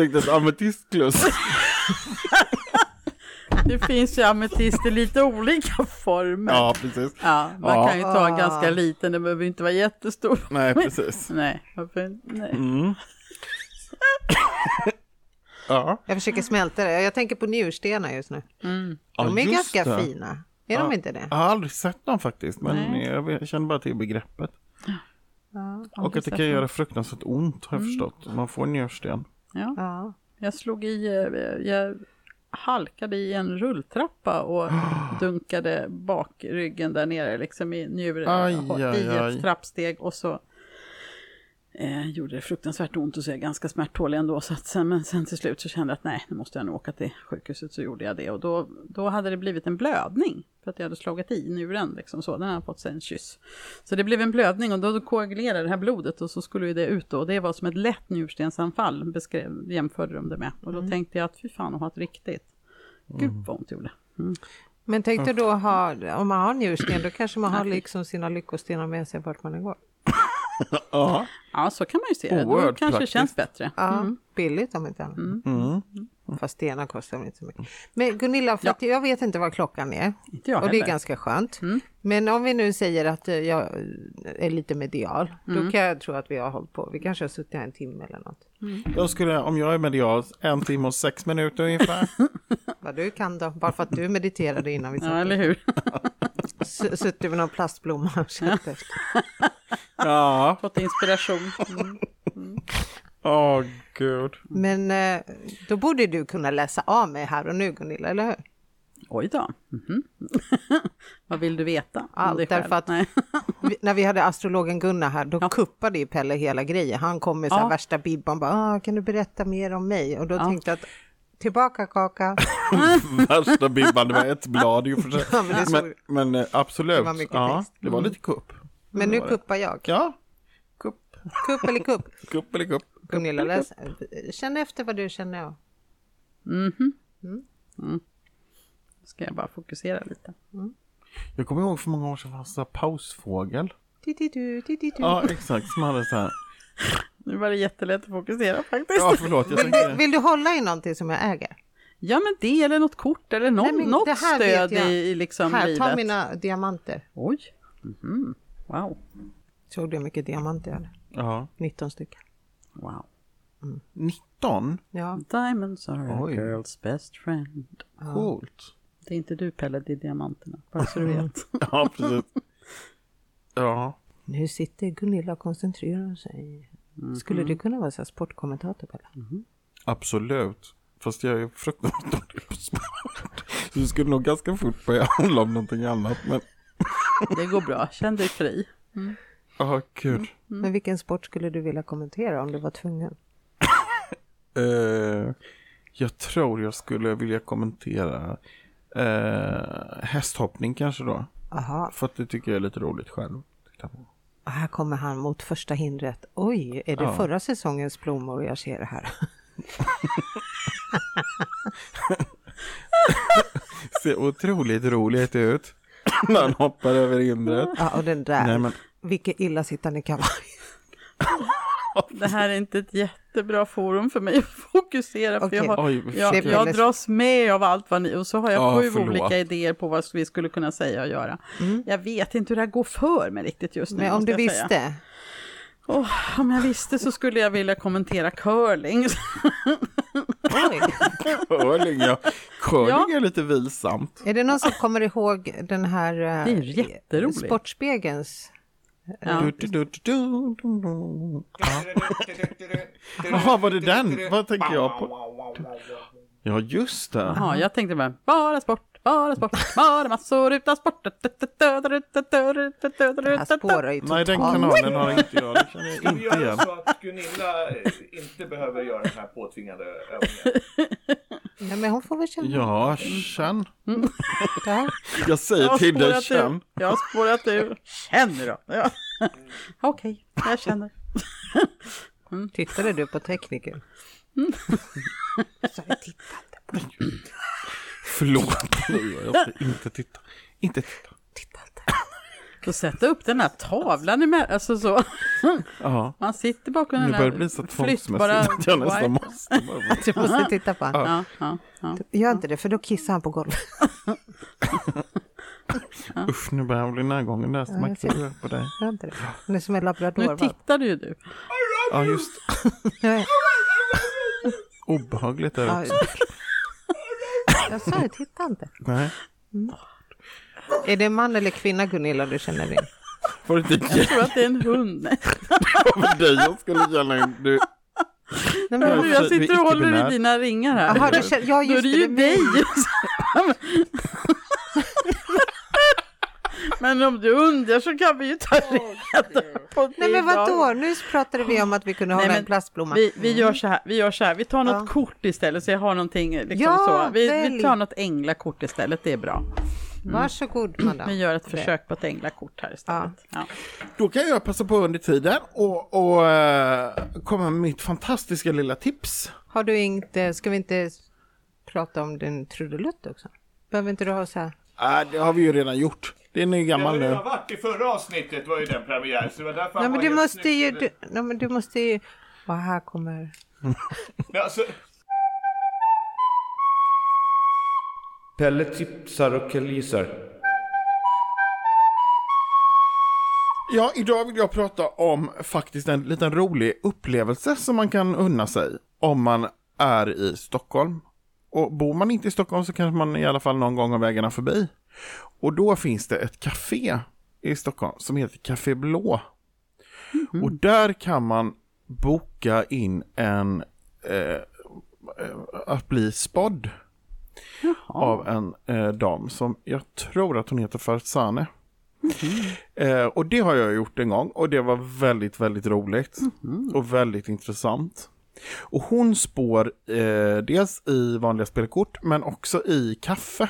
tänkte ett ametistkluster. Det finns ju ametist i lite olika former. Ja, precis. Ja, man Ja. kan ju ta en Ah. ganska liten, det behöver inte vara jättestor. Nej, precis. Nej, varför? Nej. Mm. ja. Jag försöker smälta det. Jag tänker på njurstenar just nu. Mm. De ja, är just ganska det. fina. Är de Ja. inte det? Jag har aldrig sett dem faktiskt, men Nej. jag, känner bara till begreppet. Ja. Och att det kan göra fruktansvärt ont har jag förstått. Man får njursten. Ja, ja. jag slog i, eh, jag halkade i en rulltrappa och dunkade bakryggen där nere liksom i njure, Aj, i aj, aj. ett trappsteg och så eh, gjorde det fruktansvärt ont och så är jag ganska smärttålig ändå. Så att sen, men sen till slut så kände jag att nej, nu måste jag nog åka till sjukhuset. Så gjorde jag det och då, då hade det blivit en blödning. För att jag hade slagit i njuren liksom så. Den hade fått sig en kyss. Så det blev en blödning och då koagulerade det här blodet och så skulle ju det ut då. Och det var som ett lätt njurstensanfall beskrev, jämförde de det med. Och då tänkte jag att fy fan att ha ett riktigt. Gud vad ont det gjorde. Mm. Men tänk dig då ha, om man har njursten, då kanske man har liksom sina lyckostenar med sig vart man än går. Ja. Ja, så kan man ju se det. Då Oerhört kanske det praktiskt. känns bättre. Ja, billigt om inte annat. Mm. Fast stenar kostar väl inte så mycket. Men Gunilla, för att jag vet inte vad klockan är. Inte jag och det är heller. ganska skönt. Mm. Men om vi nu säger att eh, jag är lite medial, Mm. då kan jag tro att vi har hållit på. Vi kanske har suttit här en timme eller något. Jag skulle, om jag är medial, en timme och sex minuter ungefär. Vad du kan då, bara för att du mediterade innan vi Ja, satt. eller hur? Suttit med någon plastblomma och känt efter. Ja. Fått inspiration. Mm. Åh, gud. Men eh, då borde du kunna läsa av mig här och nu Gunilla, eller hur? Oj då. Mhm. Vad vill du veta? Allt, därför att-. Vi, när vi hade astrologen Gunnar här, då Ja. kuppade ju Pelle hela grejen. Han kom med så här Ja. värsta bibban, bara, ah, kan du berätta mer om mig? Och då Ja. tänkte jag att, tillbaka kaka. Värsta bibban, det var ett blad i och för sig. Ja, men såg- Men, men eh, absolut. Det var mycket ja, det var lite kupp. Men nu kuppar jag. Ja. Kupp. Kupp eller kupp? Kupp eller kupp. Gunilla, läs. känn efter vad du känner av. Mhm. Mm. Ska jag bara fokusera lite. Jag kommer ihåg för många år sedan fanns det pausfågel. Tititu, tititu. Ja, exakt. Som hade så här. Nu var det jättelätt att fokusera faktiskt. Ja, förlåt. Jag Vill, du, vill du hålla i någonting som jag äger? Ja men det eller något kort eller någon, Nej, men något det här vet stöd jag. i, i liksom här, livet. ta mina diamanter. Oj. Mhm. Wow. Såg du hur mycket diamanter jag hade? Ja. 19 stycken. Wow. 19? Ja, Diamonds are a Oj. girl's best friend. Coolt. Det är inte du Pelle, det är diamanterna. Bara så du vet. Ja, precis. Ja. nu sitter Gunilla och koncentrerar sig. Skulle du kunna vara så här sportkommentator Pelle? Absolut. Fast jag är fruktansvärt dålig på sport. Så det skulle nog ganska fort börja handla om någonting annat. Men, Det går bra, känn dig fri. Ja, gud. Men vilken sport skulle du vilja kommentera om du var tvungen? Eh, jag tror jag skulle vilja kommentera eh, hästhoppning kanske då. Aha, För att det tycker jag är lite roligt själv. Titta på. och här kommer han mot första hindret. Oj, är det Ja. förra säsongens blommor jag ser här? Ser otroligt roligt ut. När han hoppar över hindret. Ja, och den där. Nej men Vilken illasittande kavaj. Det här är inte ett jätte jättebra forum för mig att fokusera. För jag, har, Oj, jag, jag dras med av allt vad ni... Och så har jag Ja, sju förlåt. olika idéer på vad vi skulle kunna säga och göra. Jag vet inte hur det här går för mig riktigt just nu. Men om du säga. visste. Åh, om jag visste så skulle jag vilja kommentera curling. Curling, ja. Curling Ja. är lite vilsamt. Är det någon som kommer ihåg den här Det är jätteroligt. Sportspegelns? Ja. Jaha, var det den? Vad tänker jag på? Ja, just det. Jaha, jag tänkte bara, bara sport, bara sport, bara massor utav sport. Det här spårar ju Nej, den totalt. kanalen har inte jag. Det känner jag Ska vi inte göra igen. så att Gunilla eh, inte behöver göra den här påtvingade övningen? Nej, men hon får väl känna Ja, känn. här. Jag säger till dig, känn. ur. Jag har spårat ur. Känn nu då. Ja. Okej, jag känner. Tittade du på tekniker? Så jag tittade på Förlåt, jag ska inte titta. Inte titta. Och sätta upp den här tavlan emellan, alltså så. Ja, Man sitter bakom nu den här bli så flyttbara... att jag nästan måste. bara- Du måste titta på honom. Ja, ja, ja. Gör inte det, för då kissar han på golvet. Usch, nu börjar jag bli närgången där. Ja, man jag kliver på dig. Gör inte det. Han är som en Nu labrador. va? tittar ju du. Ja, just. Obehagligt är det Ja, också. Jag sa ju, titta inte. Nej. Är det man eller kvinna Gunilla du känner in? Var det inte Jag tror att det är en hund. Nej, för dig jag skulle känna in? Du, Nej, men, jag sitter och håller i dina ringar här. Jaha, du känner, ja Då är just det det. ju det dig. Men om du undrar så kan vi ju ta reda på det Nej men vadå, nu pratade vi om att vi kunde Nej, men en plastblomma. Vi, vi, gör så här, vi gör så här, vi tar något Ja. kort istället så jag har någonting liksom Ja, så. Vi, vi tar något änglakort istället, det är bra. Varsågod madam. Vi gör ett försök på ett änglakort här istället. Ja. då kan jag passa på under tiden och, och eh, komma med mitt fantastiska lilla tips. Har du inte, ska vi inte prata om din trudelutt också? Behöver inte du ha så här? Äh, det har vi ju redan gjort. Den är har gammal nu. redan varit i förra avsnittet var ju den premiär. Så det var därför Nej men du måste ju, du, nej, men du måste ju, vad här kommer, alltså, Pelle tipsar och killgissar. Ja, idag vill jag prata om faktiskt en liten rolig upplevelse som man kan unna sig om man är i Stockholm. Och bor man inte i Stockholm så kanske man i alla fall någon gång har vägarna förbi. Och då finns det ett café i Stockholm som heter Café Blå. Och där kan man boka in en eh, att bli spådd av en eh, dam som jag tror att hon heter Farzane. Eh, och det har jag gjort en gång och det var väldigt, väldigt roligt och väldigt intressant. Och hon spår eh, dels i vanliga spelkort men också i kaffe.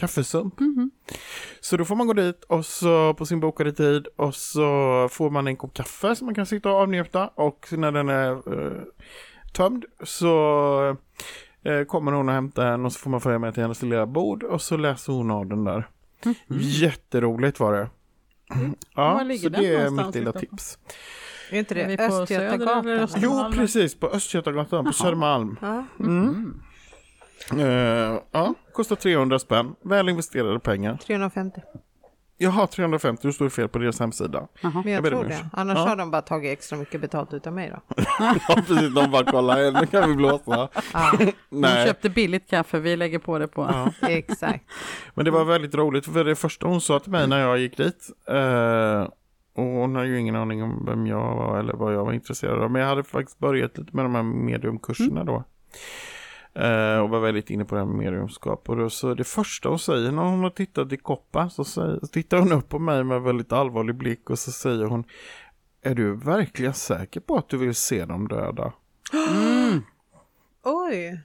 Kaffesump. Så då får man gå dit och så på sin bokade tid och så får man en kopp kaffe som man kan sitta och avnjuta och när den är eh, tömd så eh, kommer hon och hämtar en och så får man följa med till hennes lilla bord och så läser hon av den där. Jätteroligt var det. Ja, Var ligger så det är mitt lilla tips. är inte det Östgötagatan? Jo, precis, på Östgötagatan på Södermalm. Ja. Mm. Eh, ja, kostar 300 spänn. Väl investerade pengar. 350. Jag har 350, det står fel på deras hemsida. Men Jag jag tror det. Annars Ja. har de bara tagit extra mycket betalt utav mig då. ja, precis, de bara kollar, nu kan vi blåsa. Ja, Nej, köpte billigt kaffe, vi lägger på det på. exakt. men det var väldigt roligt, för det första hon sa till mig när jag gick dit, eh, och hon har ju ingen aning om vem jag var eller vad jag var intresserad av, men jag hade faktiskt börjat lite med de här mediumkurserna då. Eh, och var väldigt inne på det här med mediumskap. Och då, så det första hon säger när hon har tittat i koppen så, säger, så tittar hon upp på mig med väldigt allvarlig blick och så säger hon Är du verkligen säker på att du vill se dem döda? Oj.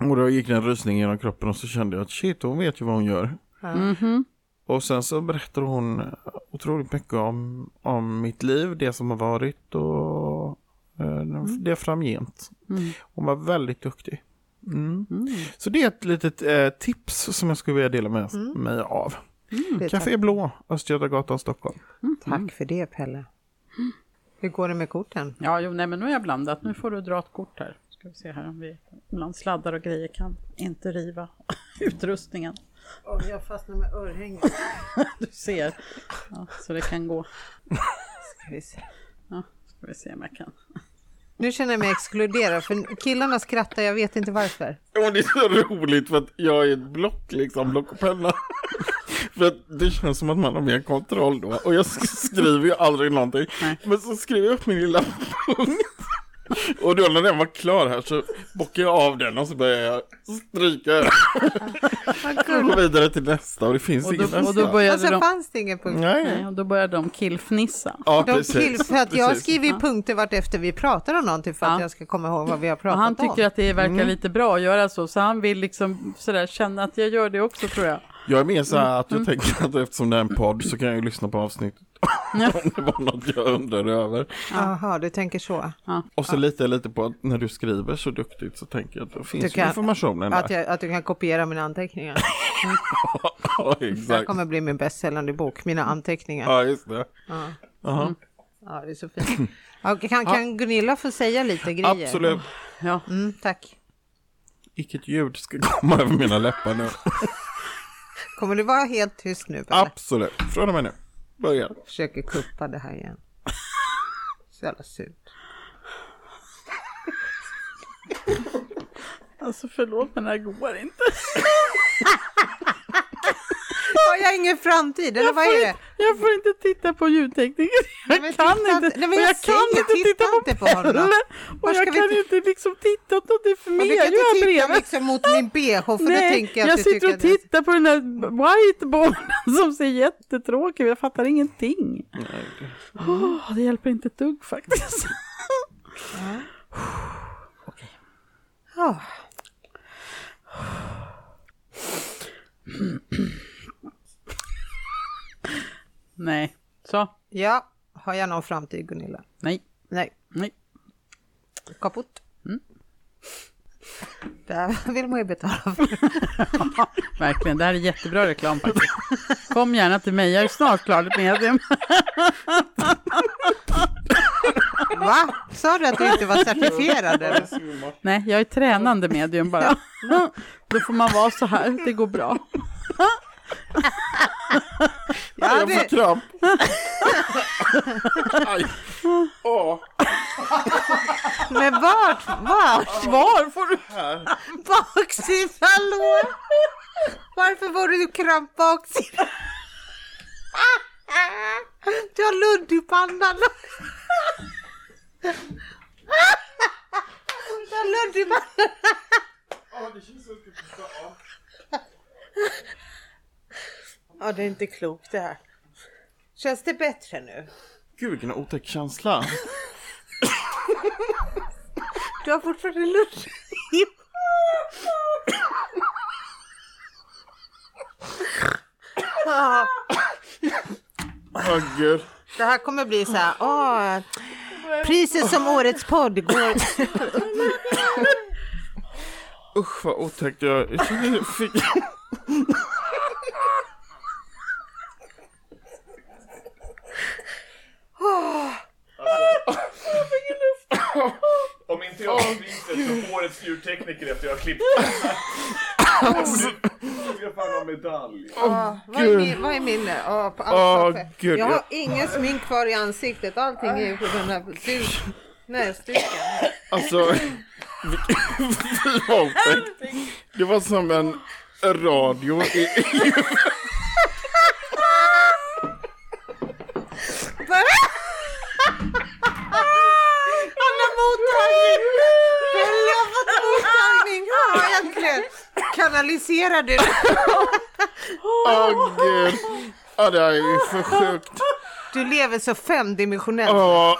Och då gick det en rysning genom kroppen och så kände jag att shit, hon vet ju vad hon gör. Mhm. Och sen så berättar hon otroligt mycket om, om mitt liv, det som har varit och eh, det framgent. Mm. Hon var väldigt duktig. Mm. Så det är ett litet eh, tips som jag skulle vilja dela med mig av. Är Café Blå, Östgötagatan, Stockholm. Tack för det Pelle. Hur går det med korten? Ja, jo, nej, men nu är jag blandat. Nu får du dra ett kort här. Ska vi se här om vi bland sladdar och grejer kan inte riva utrustningen. Oh, jag fastnar med örhängen. Du ser. Ja, så det kan gå. Ska vi se. Ja, ska vi se om jag kan. Nu känner jag mig exkluderad för killarna skrattar, jag vet inte varför. Ja, det är så roligt för att jag är ett block liksom, block och penna. för att det känns som att man har mer kontroll då. Och jag sk- skriver ju aldrig någonting. Nej. Men så skriver jag upp min lilla punkt. Och då när den var klar här så bockar jag av den och så börjar jag stryka och gå vidare till nästa och det finns Och ingen då, och nästa. då Och började så de, fanns det ingen punkt. Nej, nej, och då började de killfnissa. ja De precis. kill, för att jag skriver ju punkter vart efter vi pratar om någonting för att Ja. jag ska komma ihåg vad vi har Och pratat han om. tycker att det verkar lite bra att göra så, så han vill liksom sådär känna att jag gör det också tror jag. Jag är mer så här att jag Mm. tänker att eftersom det är en podd så kan jag ju lyssna på avsnittet. om det var något jag undrade över. Jaha, du tänker så. Och så jag lite på att när du skriver så duktigt så tänker jag att då finns Du kan- informationen Att, där. jag, att du kan kopiera mina anteckningar. Ja, Det här exakt. kommer bli min bästsäljande bok, mina anteckningar. Ja, just det. Ja, Jaha. ja det är så fint. Ja, kan, kan Gunilla få säga lite grejer? Absolut. Ja, Mm, tack. Vilket ljud ska komma över mina läppar nu. Kommer du vara helt tyst nu? Pelle? Absolut. Från och med nu. Börja. Försöker kuppa det här igen. Så jävla surt. alltså förlåt men det här går inte. Har jag ingen framtid eller vad är det? Jag får inte titta på ljudtekniker. Nej, Jag men kan titta inte. nej, jag jag kan säger, inte titta titta på inte på honom. Och jag vi kan ti- inte liksom titta åt något, det är för Och mig. du Jag kan inte titta bredvid. liksom mot min bh för då Nej, tänker jag jag, att sitter och att det- tittar på den där whiteboarden som ser jättetråkig ut. Jag fattar ingenting. Åh, det hjälper inte ett dugg faktiskt. Ja. Nej, så. Ja, har jag någon framtid Gunilla? Nej, Nej, nej. kaputt. Mm. Det här vill man ju betala för. Verkligen, det här är jättebra reklam faktiskt. Kom gärna till mig, jag är snart klar med medium. Va? Sa du att du inte var certifierad? Eller? Nej, jag är tränande medium bara. Då får man vara så här, det går bra. Ja, jag får det, kramp. Aj. Åh, men vart? Vart? Var får du? Baksida lår? Varför får du kramp baksida? Du har ludd i pannan. Du har ludd i pannan. Ja, det är inte klokt det här. Känns det bättre nu? Gud vilken otäck känsla. Du har fortfarande Åh gud. Det här kommer bli så här, åh, priset som årets podd går... Usch vad otäckt jag jag känner fick. Om inte jag får priset som årets ljudtekniker efter jag har klippt Jag ska fan ha medalj. Åh, vad, är min, vad är min? Åh, på Åh, allt gud, jag har jag- ingen smink kvar i ansiktet, allting är ju på den här du, näsduken. Alltså, otäckt. Det var som en radio i, i Han har mottagning! Pelle har fått mottagning! Ja, äntligen! Kanaliserar du? Åh gud. Ja det är ju för sjukt. Du lever så femdimensionellt. Åh,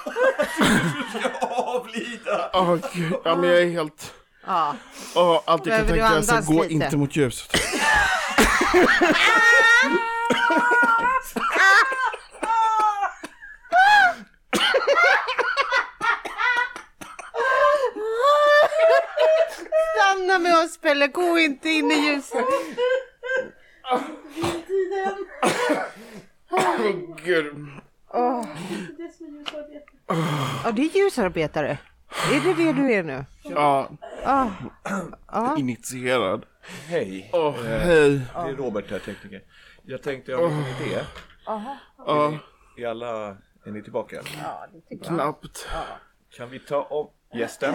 Avlida! åh gud. Ja men jag är helt... Ja. Åh, allt jag kan Behöver du tänka är så andas gå lite? inte mot ljuset. Stanna med oss Pelle, gå inte in i ljuset. Åh gud. Åh. Ja, det är ljusarbetare. Är det det du är nu? Ja, Ja. Ja. initierad. Hej, Åh, hej. det är Robert här, tekniker. Jag tänkte jag har en idé. Ja, Är alla, är ni tillbaka? knappt. Kan vi ta om gästen?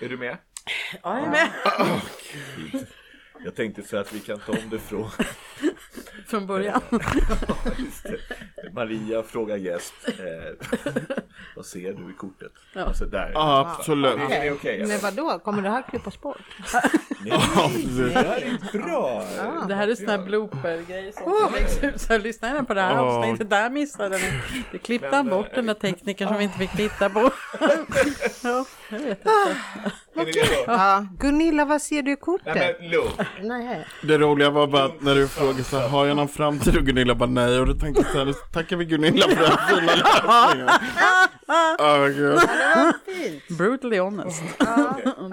Är du med? Ja, jag är med. Jag tänkte så att vi kan ta om det från Från början. Maria frågar gäst. Eh, vad ser du i kortet? Ja. Alltså där. Ja, absolut. Är det okej? Men vadå, kommer det här klippas bort? Nej, det här är bra! Det här är sån här blooper-grej som läggs ut. Så lyssna gärna på det här avsnittet. Där missade ni. Det klippte han bort den där teknikern som vi inte fick titta på. Ja, jag vet inte. Är? Ja. Gunilla, vad ser du i kortet? Nej men lugn. Nej. Det roliga var bara att när du frågade så här, har jag någon framtid? Och Gunilla bara nej. Och då tänkte jag så här, då tackar vi Gunilla för den fina lösningen. Åh gud. Fint. Brutally honest.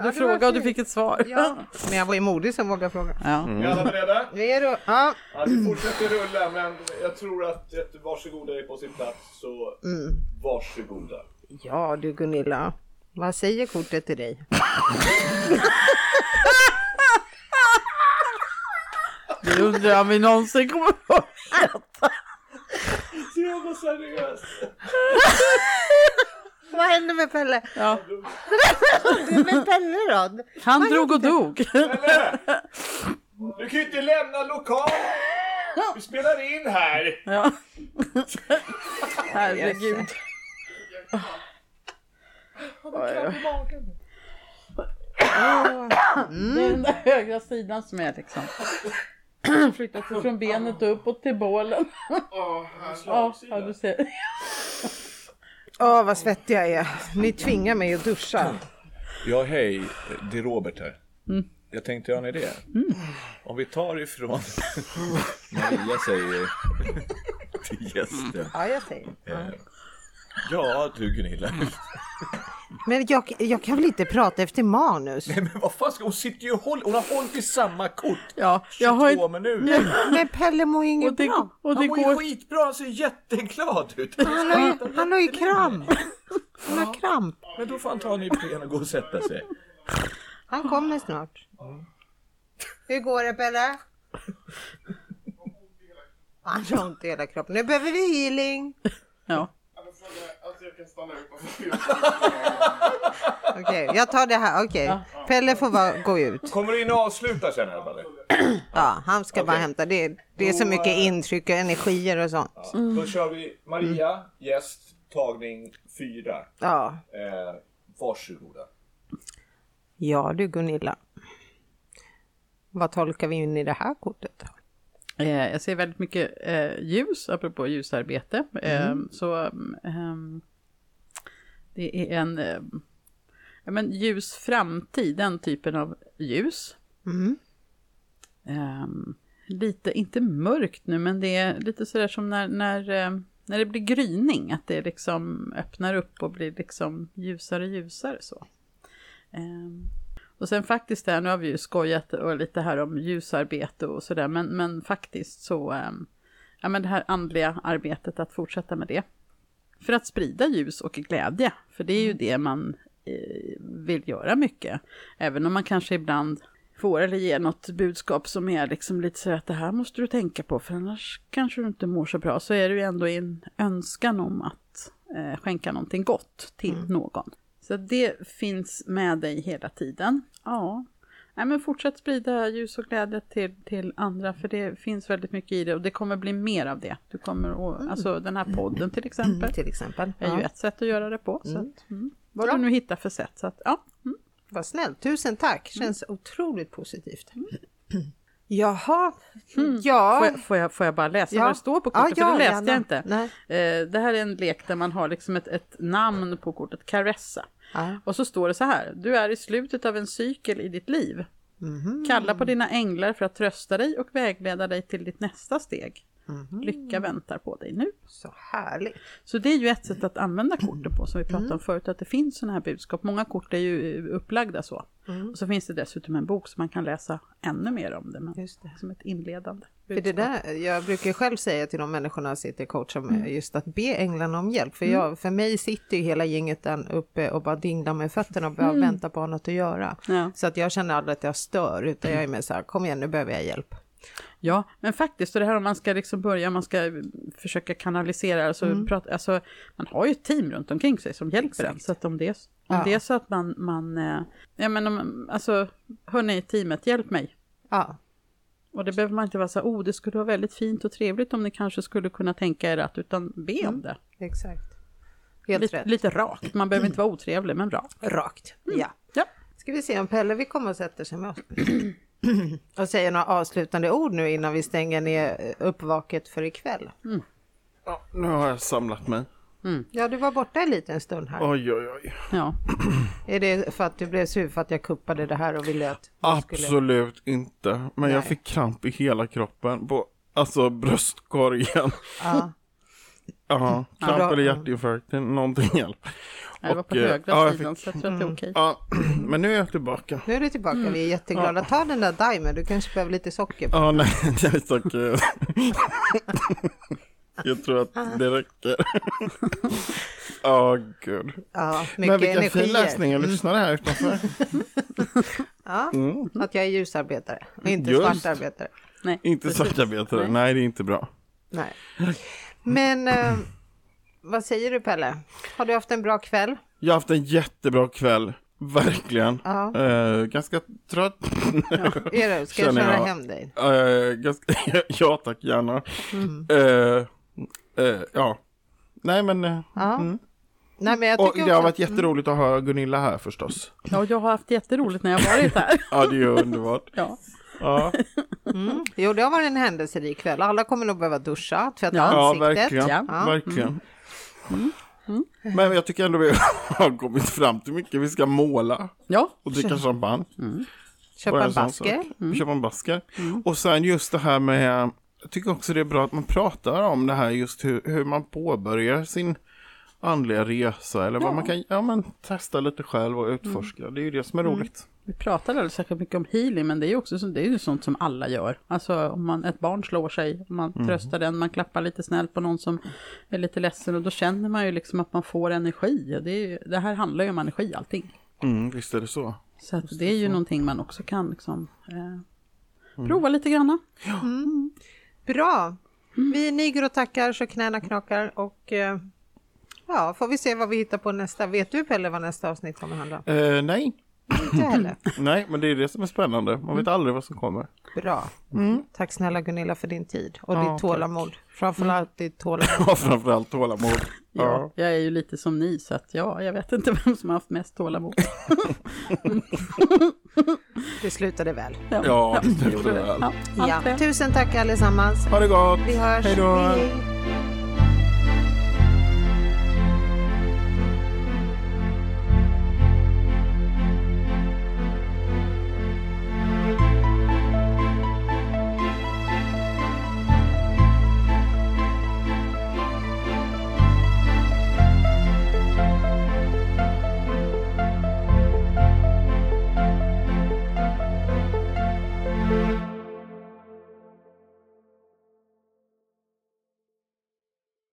Du frågade och du fick ett svar. Ja. Men jag var ju modig som vågade fråga. Ja. Är alla beredda? Redo? Ja. Ja, vi fortsätter rulla men jag tror att ett varsågoda är på sin plats så varsågoda. Ja du Gunilla. Vad säger kortet till dig? Det undrar jag om vi någonsin kommer ihåg. Så jävla seriöst. Vad hände med Pelle? Ja. Med Pelle då? Han drog och dog. Du kan ju inte lämna lokalen! Vi spelar in här! Ja. Herregud. Det är den där högra sidan som är liksom. Flyttat sig från benet uppåt till bålen. Ja, ja, du ser. Åh vad svettig jag är. Ni tvingar mig att duscha. Ja hej, det är Robert här. Jag tänkte göra en idé. Om vi tar ifrån Maria säger till gästen. Ja jag säger. Ja du Gunilla. Men jag, jag kan väl inte prata efter manus? Nej men vad fan ska hon sitter ju och håller, hon har hållit i samma kort. Ja, jag har 22 ju... minuter. Men Pelle mår ju inget det, bra. och det Han mår ju går... skitbra, han ser jätteglad ut. Han har ju, han har ju kramp. Han har kramp. Men då får han ta en Ipren och gå och sätta sig. Han kommer snart. Hur går det Pelle? Han har ont i hela kroppen. Nu behöver vi healing. Ja. Okej, jag tar det här. Okej, Pelle får vara, gå ut. Kommer du in och avslutar sen eller? Ja, han ska bara hämta. Det, det är så mycket intryck och energier och sånt. Då kör vi Maria, gäst, tagning fyra. Ja, Eh, varsågoda. ja du Gunilla. Vad tolkar vi in i det här kortet? då? Eh, jag ser väldigt mycket eh, ljus, apropå ljusarbete. Eh, Mm. så ehm, det är en ja, men ljus framtid, den typen av ljus. Mm. Ehm, lite, inte mörkt nu, men det är lite sådär som när, när, när det blir gryning, att det liksom öppnar upp och blir liksom ljusare och ljusare så. Ehm, och sen faktiskt där, nu har vi ju skojat och lite här om ljusarbete och sådär, men, men faktiskt så, ehm, ja men det här andliga arbetet, att fortsätta med det. För att sprida ljus och glädje, för det är ju det man eh, vill göra mycket. Även om man kanske ibland får eller ger något budskap som är liksom lite så att det här måste du tänka på, för annars kanske du inte mår så bra, så är det ju ändå en önskan om att eh, skänka någonting gott till någon. Så det finns med dig hela tiden. Ja, Nej, men fortsätt sprida ljus och glädje till, till andra, för det finns väldigt mycket i det och det kommer bli mer av det. Du kommer att, alltså den här podden till exempel, Till exempel. är ju Ja. ett sätt att göra det på. Så att, mm. Vad du nu hittar för sätt. Så att, ja. Mm. Vad snällt, tusen tack. Känns otroligt positivt. Jaha, ja. Får, jag, får, jag, får jag bara läsa Ja. vad det står på Ja, kortet? ja, för det läste jag inte. Eh, det här är en lek där man har liksom ett, ett namn på kortet, Caressa. Ja. Och så står det så här, du är i slutet av en cykel i ditt liv. Mhm. Kalla på dina änglar för att trösta dig och vägleda dig till ditt nästa steg. Lycka väntar på dig nu. Så härligt. Så det är ju ett sätt att använda korten på som vi pratade om förut, att det finns sådana här budskap. Många kort är ju upplagda så. Och så finns det dessutom en bok som man kan läsa ännu mer om det, men Just det. som ett inledande För det där, jag brukar själv säga till de människorna jag sitter och coachar med, just att be änglarna om hjälp. För, jag, för mig sitter ju hela gänget där uppe och bara dinglar med fötterna och bara väntar på något att göra. Ja. Så att jag känner aldrig att jag stör, utan jag är mer så här, kom igen nu behöver jag hjälp. Ja, men faktiskt, och det här om man ska liksom börja, man ska försöka kanalisera, alltså, prata, alltså man har ju ett team runt omkring sig som hjälper en. Så att om det, om Ja. det är så att man, man eh, ja men om, alltså, hörni teamet, hjälp mig. Ja, Och det behöver man inte vara så oh det skulle vara väldigt fint och trevligt om ni kanske skulle kunna tänka er att, utan be om det. exakt. Helt Lite, rätt. lite rakt, man behöver inte vara otrevlig, men rakt. Rakt, ja. Ja. Ska vi se om Pelle vi kommer och sätter sig med oss. och säger några avslutande ord nu innan vi stänger ner uppvaket för ikväll. Ja, nu har jag samlat mig. Ja, du var borta en liten stund här. Oj, oj, oj. Ja. Är det för att du blev sur för att jag kuppade det här och ville att du skulle... Absolut inte. Men jag Nej. fick kramp i hela kroppen. På, alltså bröstkorgen. Ja. Ja, kramp eller hjärtinfarkt. Någonting hjälp. Jag var på Och, eh, högra ja, jag sidan, så jag tror att det är okej. Ja, men nu är jag tillbaka. Nu är du tillbaka, vi är jätteglada. Ta den där Diamond, du kanske behöver lite socker. på. Ja, nej, det är socker. Jag tror att det räcker. Ja, gud. Ja, Men mycket vilken fin energier. läsning. Jag lyssnade här utanför. Ja, Mm. att jag är ljusarbetare och inte Just. svartarbetare. Nej, Inte precis. svartarbetare. Nej. Nej, det är inte bra. Nej. Men eh, vad säger du Pelle? Har du haft en bra kväll? Jag har haft en jättebra kväll. Verkligen. Ja. Eh, ganska trött. Är du? Ska jag köra jag. hem dig? Eh, ganska, ja tack, gärna. Mm. Eh, eh, ja. Nej men, eh, Ja. mm. Nej, men jag och det har varit jätteroligt att ha Gunilla här förstås. Ja, och jag har haft jätteroligt när jag varit här. Ja det är ju underbart. Ja. Ja, Mm. Jo, det har varit en händelserik kväll. Alla kommer nog behöva duscha, tvätta Ja. ja ansiktet. verkligen. Ja. Ja. verkligen. Men jag tycker ändå vi har kommit fram till mycket. Vi ska måla Ja, och dricka champagne. Köpa Bara en sån basker. sak. Köpa en basker. Och sen just det här med, jag tycker också det är bra att man pratar om det här just hur, hur man påbörjar sin andliga resa eller vad man kan, ja men testa lite själv och utforska. Det är ju det som är roligt. Vi pratar alldeles säkert mycket om healing, men det är ju också så, det är ju sånt som alla gör. Alltså om man, ett barn slår sig, man tröstar den, man klappar lite snällt på någon som är lite ledsen och då känner man ju liksom att man får energi. Och det, är ju, det här handlar ju om energi allting. Mm, visst är det så. Så att det är ju någonting man också kan liksom, eh, prova lite granna. Bra. Vi niger och tackar så knäna knakar och eh, ja, får vi se vad vi hittar på nästa. Vet du Pelle vad nästa avsnitt kommer handla om? Eh, nej, Inte heller. nej, men det är det som är spännande. Man vet aldrig vad som kommer. Bra. Tack snälla Gunilla för din tid och Ja, ditt tack. tålamod. Framförallt ditt tålamod. Och framförallt tålamod. Ja, Ja. jag är ju lite som ni, så att ja, jag vet inte vem som har haft mest tålamod. Det slutade väl. Ja, det gjorde det väl. Ja, Ja. Tusen tack allesammans. Ha det gott! Vi hörs. Hej då. hej.